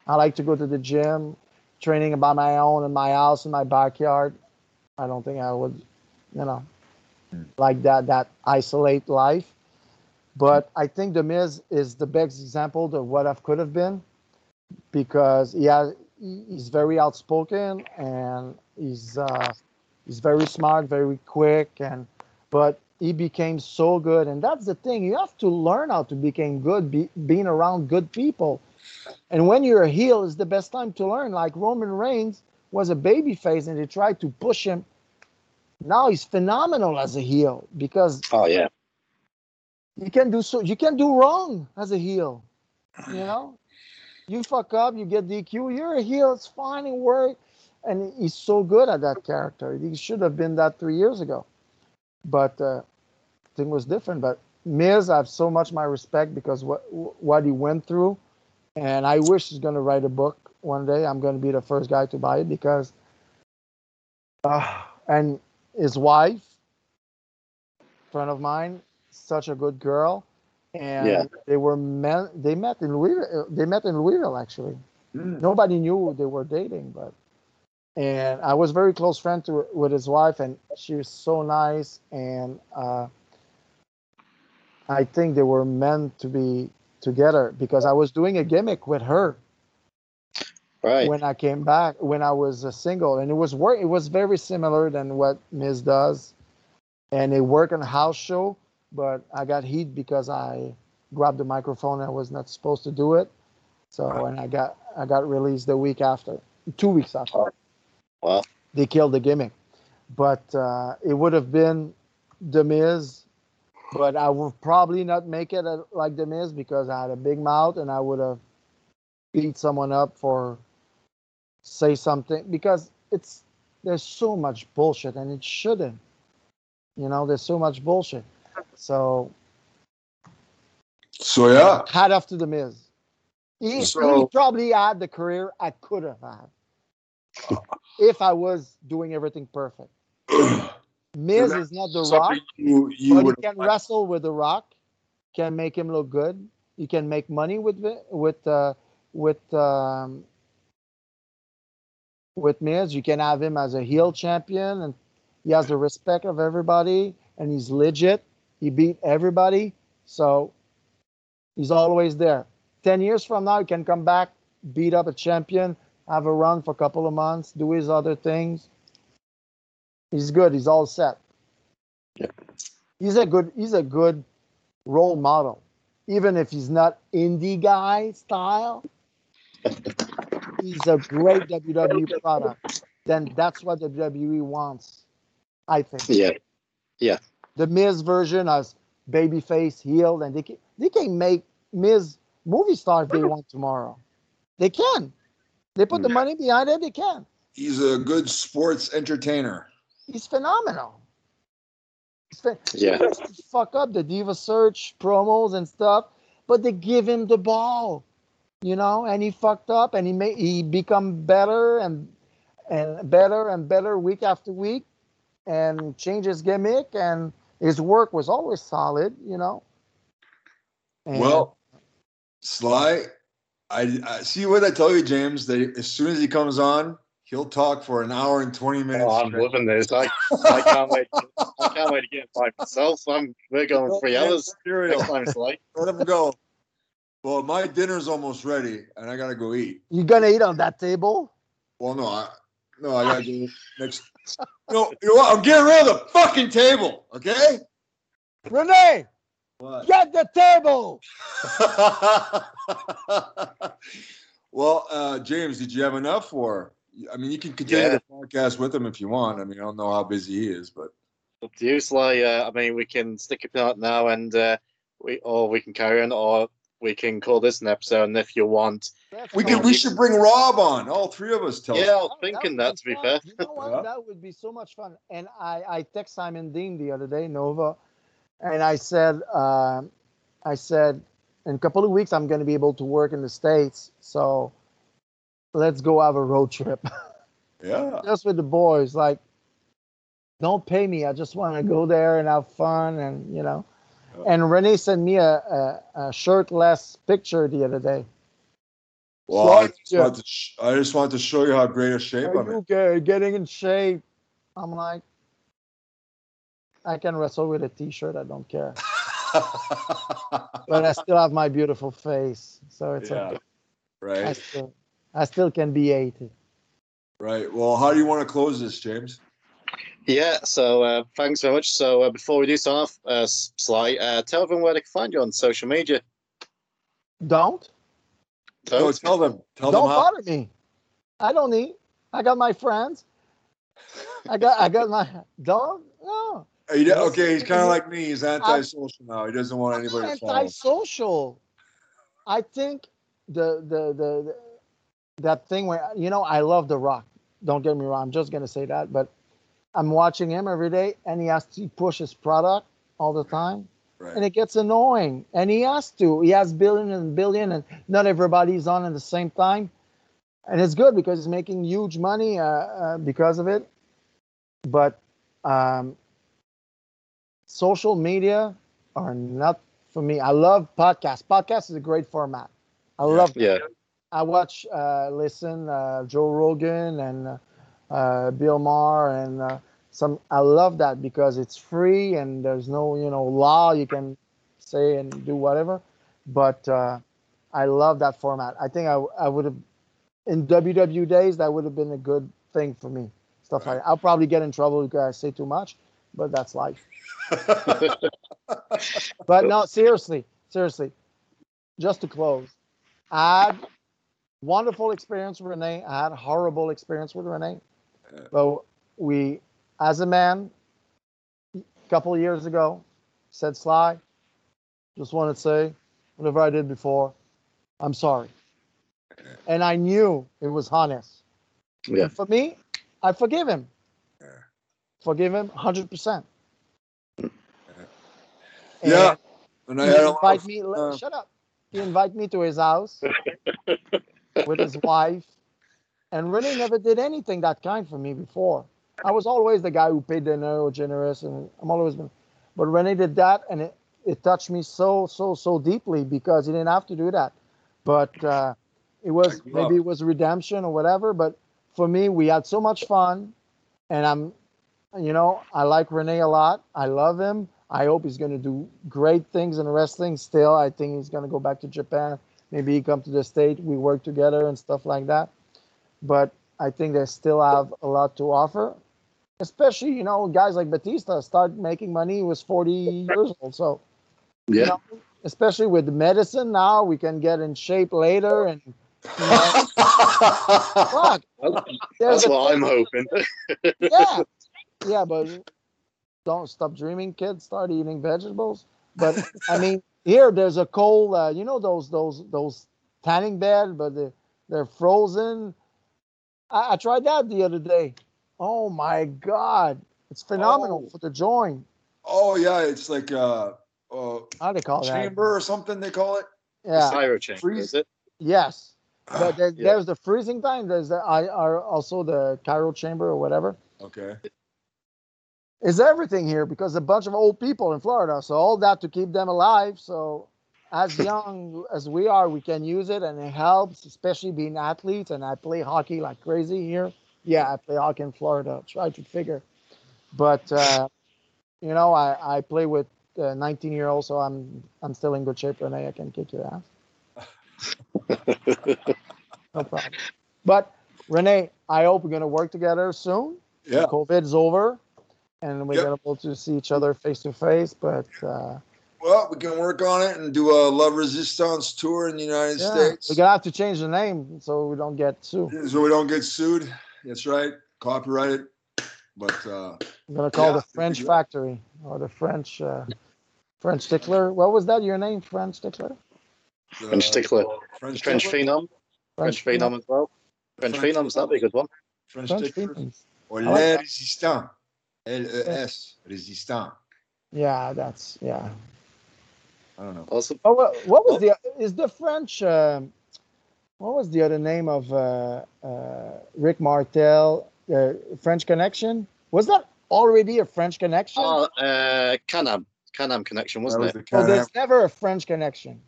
I like to go to the gym, training by my own in my house in my backyard. I don't think I would, you know, like that that isolate life. But I think the Miz is the best example of what I could have been, because he has, he- he's very outspoken and he's uh, he's very smart, very quick, and but he became so good. And that's the thing you have to learn how to become good, be, being around good people. And when you're a heel, is the best time to learn. Like Roman Reigns was a baby face, and they tried to push him. Now he's phenomenal as a heel because oh yeah, you can do so. You can do wrong as a heel. You know, you fuck up, you get DQ. You're a heel. It's fine. It work. And he's so good at that character. He should have been that three years ago. But uh, thing was different. But Miz, I have so much my respect because what what he went through, and I wish he's gonna write a book one day. I'm gonna be the first guy to buy it because, uh, and his wife, friend of mine, such a good girl, and Yeah. they were men. They met in Louisville. They met in Louisville actually. Mm. Nobody knew they were dating, but and I was very close friend to with his wife, and she was so nice, and uh, I think they were meant to be together because I was doing a gimmick with her right. when I came back when I was a single, and it was work. It was very similar than what Miz does, and it worked on a house show. But I got heat because I grabbed the microphone. I was not supposed to do it, so and I got I got released the week after, two weeks after. Well, They killed the gimmick, but uh, it would have been the Miz. But I would probably not make it uh, like the Miz because I had a big mouth and I would have beat someone up for say something because it's there's so much bullshit and it shouldn't. You know, there's so much bullshit. So So yeah, hat off to the Miz. He, he probably had the career I could have had if I was doing everything perfect. Miz is not the Rock, you you but he would can wrestle with the Rock, can make him look good. You can make money with with uh, with um, with Miz. You can have him as a heel champion, and he has the respect of everybody, and he's legit. He beat everybody, so he's always there. Ten years from now, he can come back, beat up a champion, have a run for a couple of months, do his other things. He's good. He's all set. Yeah. He's a good. He's a good role model, even if he's not indie guy style. he's a great WWE product. Then that's what the WWE wants. I think. yeah, Yeah. The Miz version as babyface, healed, and they can they can make Miz movie star if they want tomorrow. They can. They put the mm. money behind it. They can. He's a good sports entertainer. He's phenomenal. He's phen- Yeah. He to fuck up the Diva Search promos and stuff, but they give him the ball, you know, and he fucked up and he made he become better and and better and better week after week and change his gimmick and his work was always solid, you know. And- Well, Sly, I, I see what I tell you, James. That as soon as he comes on, he'll talk for an hour and twenty oh, minutes. Oh, I'm straight. loving this. I, I can't wait. I can't wait to get it by myself. I'm, we're going three hours Cereal. next time, Sly. Let him go. Well, my dinner's almost ready, and I gotta go eat. you gonna eat on that table? Well, no, I no, I gotta go next. No, you know what? I'm getting rid of the fucking table. Okay. Renee, What? get the table. well, uh, James, did you have enough? Or I mean, you can continue Yeah. the podcast with him if you want. I mean, I don't know how busy he is, but Up to you, Sly. Uh, I mean, we can stick it out now, and uh, we or we can carry on, or we can call this an episode. And if you want, we could. We should bring Rob on. All three of us tell. yeah, I was thinking would that. be To be fun. fair, You know what? Yeah. That would be so much fun. And I, I text Simon Dean the other day, Nova, and I said, um, I said, in a couple of weeks I'm going to be able to work in the states, so let's go have a road trip Yeah. just with the boys. Like, don't pay me. I just want to go there and have fun, and you know. And Renee sent me a, a, a shirtless picture the other day. Well, I just, yeah. wanted to sh- I just wanted to show you how great a shape I'm Are in. getting in shape? I'm like, I can wrestle with a t-shirt. I don't care, but I still have my beautiful face, so it's yeah. okay. I Right. still, I still can be 80. Right. Well, how do you want to close this, James? yeah. So uh, thanks very much. So uh, before we do sign off, uh, Sly, uh, tell everyone where they can find you on social media. Don't, Don't. tell them. Tell don't how. bother me. I don't need. I got my friends. I got, I got my don't. No, He okay, he's kind of like me. He's antisocial now. He doesn't want anybody to follow. him. antisocial. I think the, the the the that thing where you know I love The Rock. Don't get me wrong. I'm just gonna say that, but I'm watching him every day, and he has to push his product all the time, and it gets annoying. And he has to. He has billion and billion, and not everybody's on at the same time. And it's good because he's making huge money uh, uh, because of it. But um, social media are not for me. I love podcasts. Podcast is a great format. I Yeah. love. Yeah. I watch, uh, listen, uh, Joe Rogan and uh, uh, Bill Maher and uh, some. I love that because it's free and there's no, you know, law. You can say and do whatever. But uh, I love that format. I think I, I would have in WW days that would have been a good thing for me. Stuff like that. I'll probably get in trouble because I say too much, but that's life. But no, seriously, seriously. Just to close, I had wonderful experience with Renee. I had horrible experience with Renee. But we, as a man, a couple of years ago, said Sly, just want to say, whatever I did before, I'm sorry. And I knew it was honest. Yeah. And for me, I forgive him. Yeah. Forgive him 100%. Yeah. And I he had a lot invite me. uh, shut up. He invite me to his house with his wife, and Renee never did anything that kind for me before. I was always the guy who paid dinner or generous, and I'm always been. But Renee did that, and it, it touched me so so so deeply because he didn't have to do that. But uh, it was maybe it was redemption or whatever. But for me, we had so much fun, and I'm, you know, I like Renee a lot. I love him. I hope he's going to do great things in wrestling. Still, I think he's going to go back to Japan. Maybe he come to the state. We work together and stuff like that. But I think they still have a lot to offer. Especially, you know, guys like Batista start making money. He was 40 years old. So, you Yeah. know, especially with medicine now, we can get in shape later. And you know, fuck, That's what I'm hoping. yeah, yeah, but don't stop dreaming, kids. Start eating vegetables. But I mean, here there's a cold. Uh, you know those those those tanning bed, but they're, they're frozen. I, I tried that the other day. Oh my god, it's phenomenal Oh. for the joint. Oh yeah, it's like uh, uh How they call that? chamber or something they call it. Yeah. Cryo chamber, Freeze- is it? Yes. But there, Yeah. there's the freezing time. There's the I are also the chiral chamber or whatever. Okay. It's everything here because a bunch of old people in Florida. So all that to keep them alive. So as young as we are, we can use it and it helps, especially being athletes. And I play hockey like crazy here. Yeah, I play hockey in Florida. Try to figure. But uh, you know, I, I play with uh, 19 year olds, so I'm I'm still in good shape, Renee. I can kick your ass. No problem. But Renee, I hope we're gonna work together soon. Yeah. COVID is over, and we're Yep. gonna able to see each other face to face. But uh, Well, we can work on it and do a La Résistance tour in the United yeah, States. we're gonna have to change the name so we don't get sued. so we don't get sued. That's right. Copyrighted. But uh I'm gonna call Yeah, the French. Factory or the French uh, French Stickler. What was that? Your name, French Stickler? the French Stickler. French, French Phenom. French Phenom as well. French French Phenoms, that'd be a good one. French, French Tickler. Phenoms. Or I like Les that. Résistants. L-E-S. Résistant. Yeah, that's yeah. I don't know. Also, Oh, what, what was the is the French? um what was the other name of uh, uh, Rick Martel? Uh, French Connection. Was that already a French Connection? Oh, uh, Canam. Canam connection, wasn't was it? the oh, Can-Am. there's never a French Connection.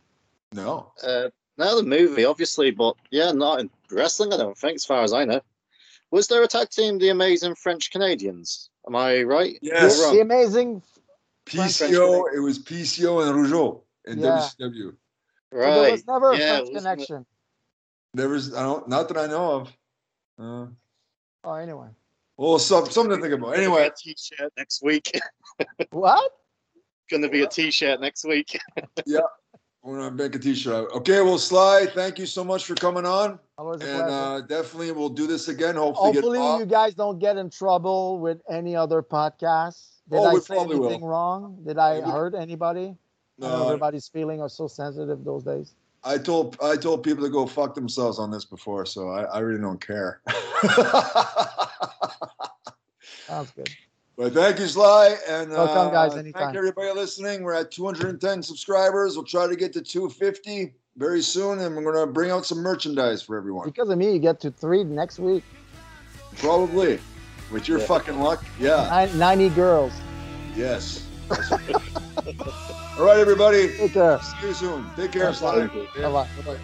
No. Uh, no, the movie, obviously, but yeah, not in wrestling, I don't think, as far as I know. Was there a tag team, the Amazing French Canadians? Am I right? Yes. Or wrong? The amazing. PCO, it was PCO and Rougeau in Yeah. WCW. so there was never a French wasn't Connection. There was, I don't, not that I know of. Uh, Oh, anyway. well, some, something to think about. Anyway, Anyway, a t-shirt next week. What? Going to be a t-shirt next week. we're gonna make a t-shirt. Okay, well, Sly, thank you so much for coming on, and uh, definitely we'll do this again. Hopefully, Hopefully, you guys don't get in trouble with any other podcasts. Did Oh, I say probably will. anything wrong? Did I Yeah, hurt anybody? No, everybody's feeling are so sensitive those days. I told I told people to go fuck themselves on this before, so I, I really don't care. Sounds good. But thank you, Sly, and Welcome, guys, uh, anytime. Thank everybody listening. We're at 210 subscribers. We'll try to get to 250 very soon, and we're gonna bring out some merchandise for everyone. Because of me, you get to three next week. Probably, with your Yeah. fucking luck. Yeah. Nine- 90 girls. Yes. All right, everybody. Take care. See you soon. Take care, Sly. Bye-bye. Bye-bye.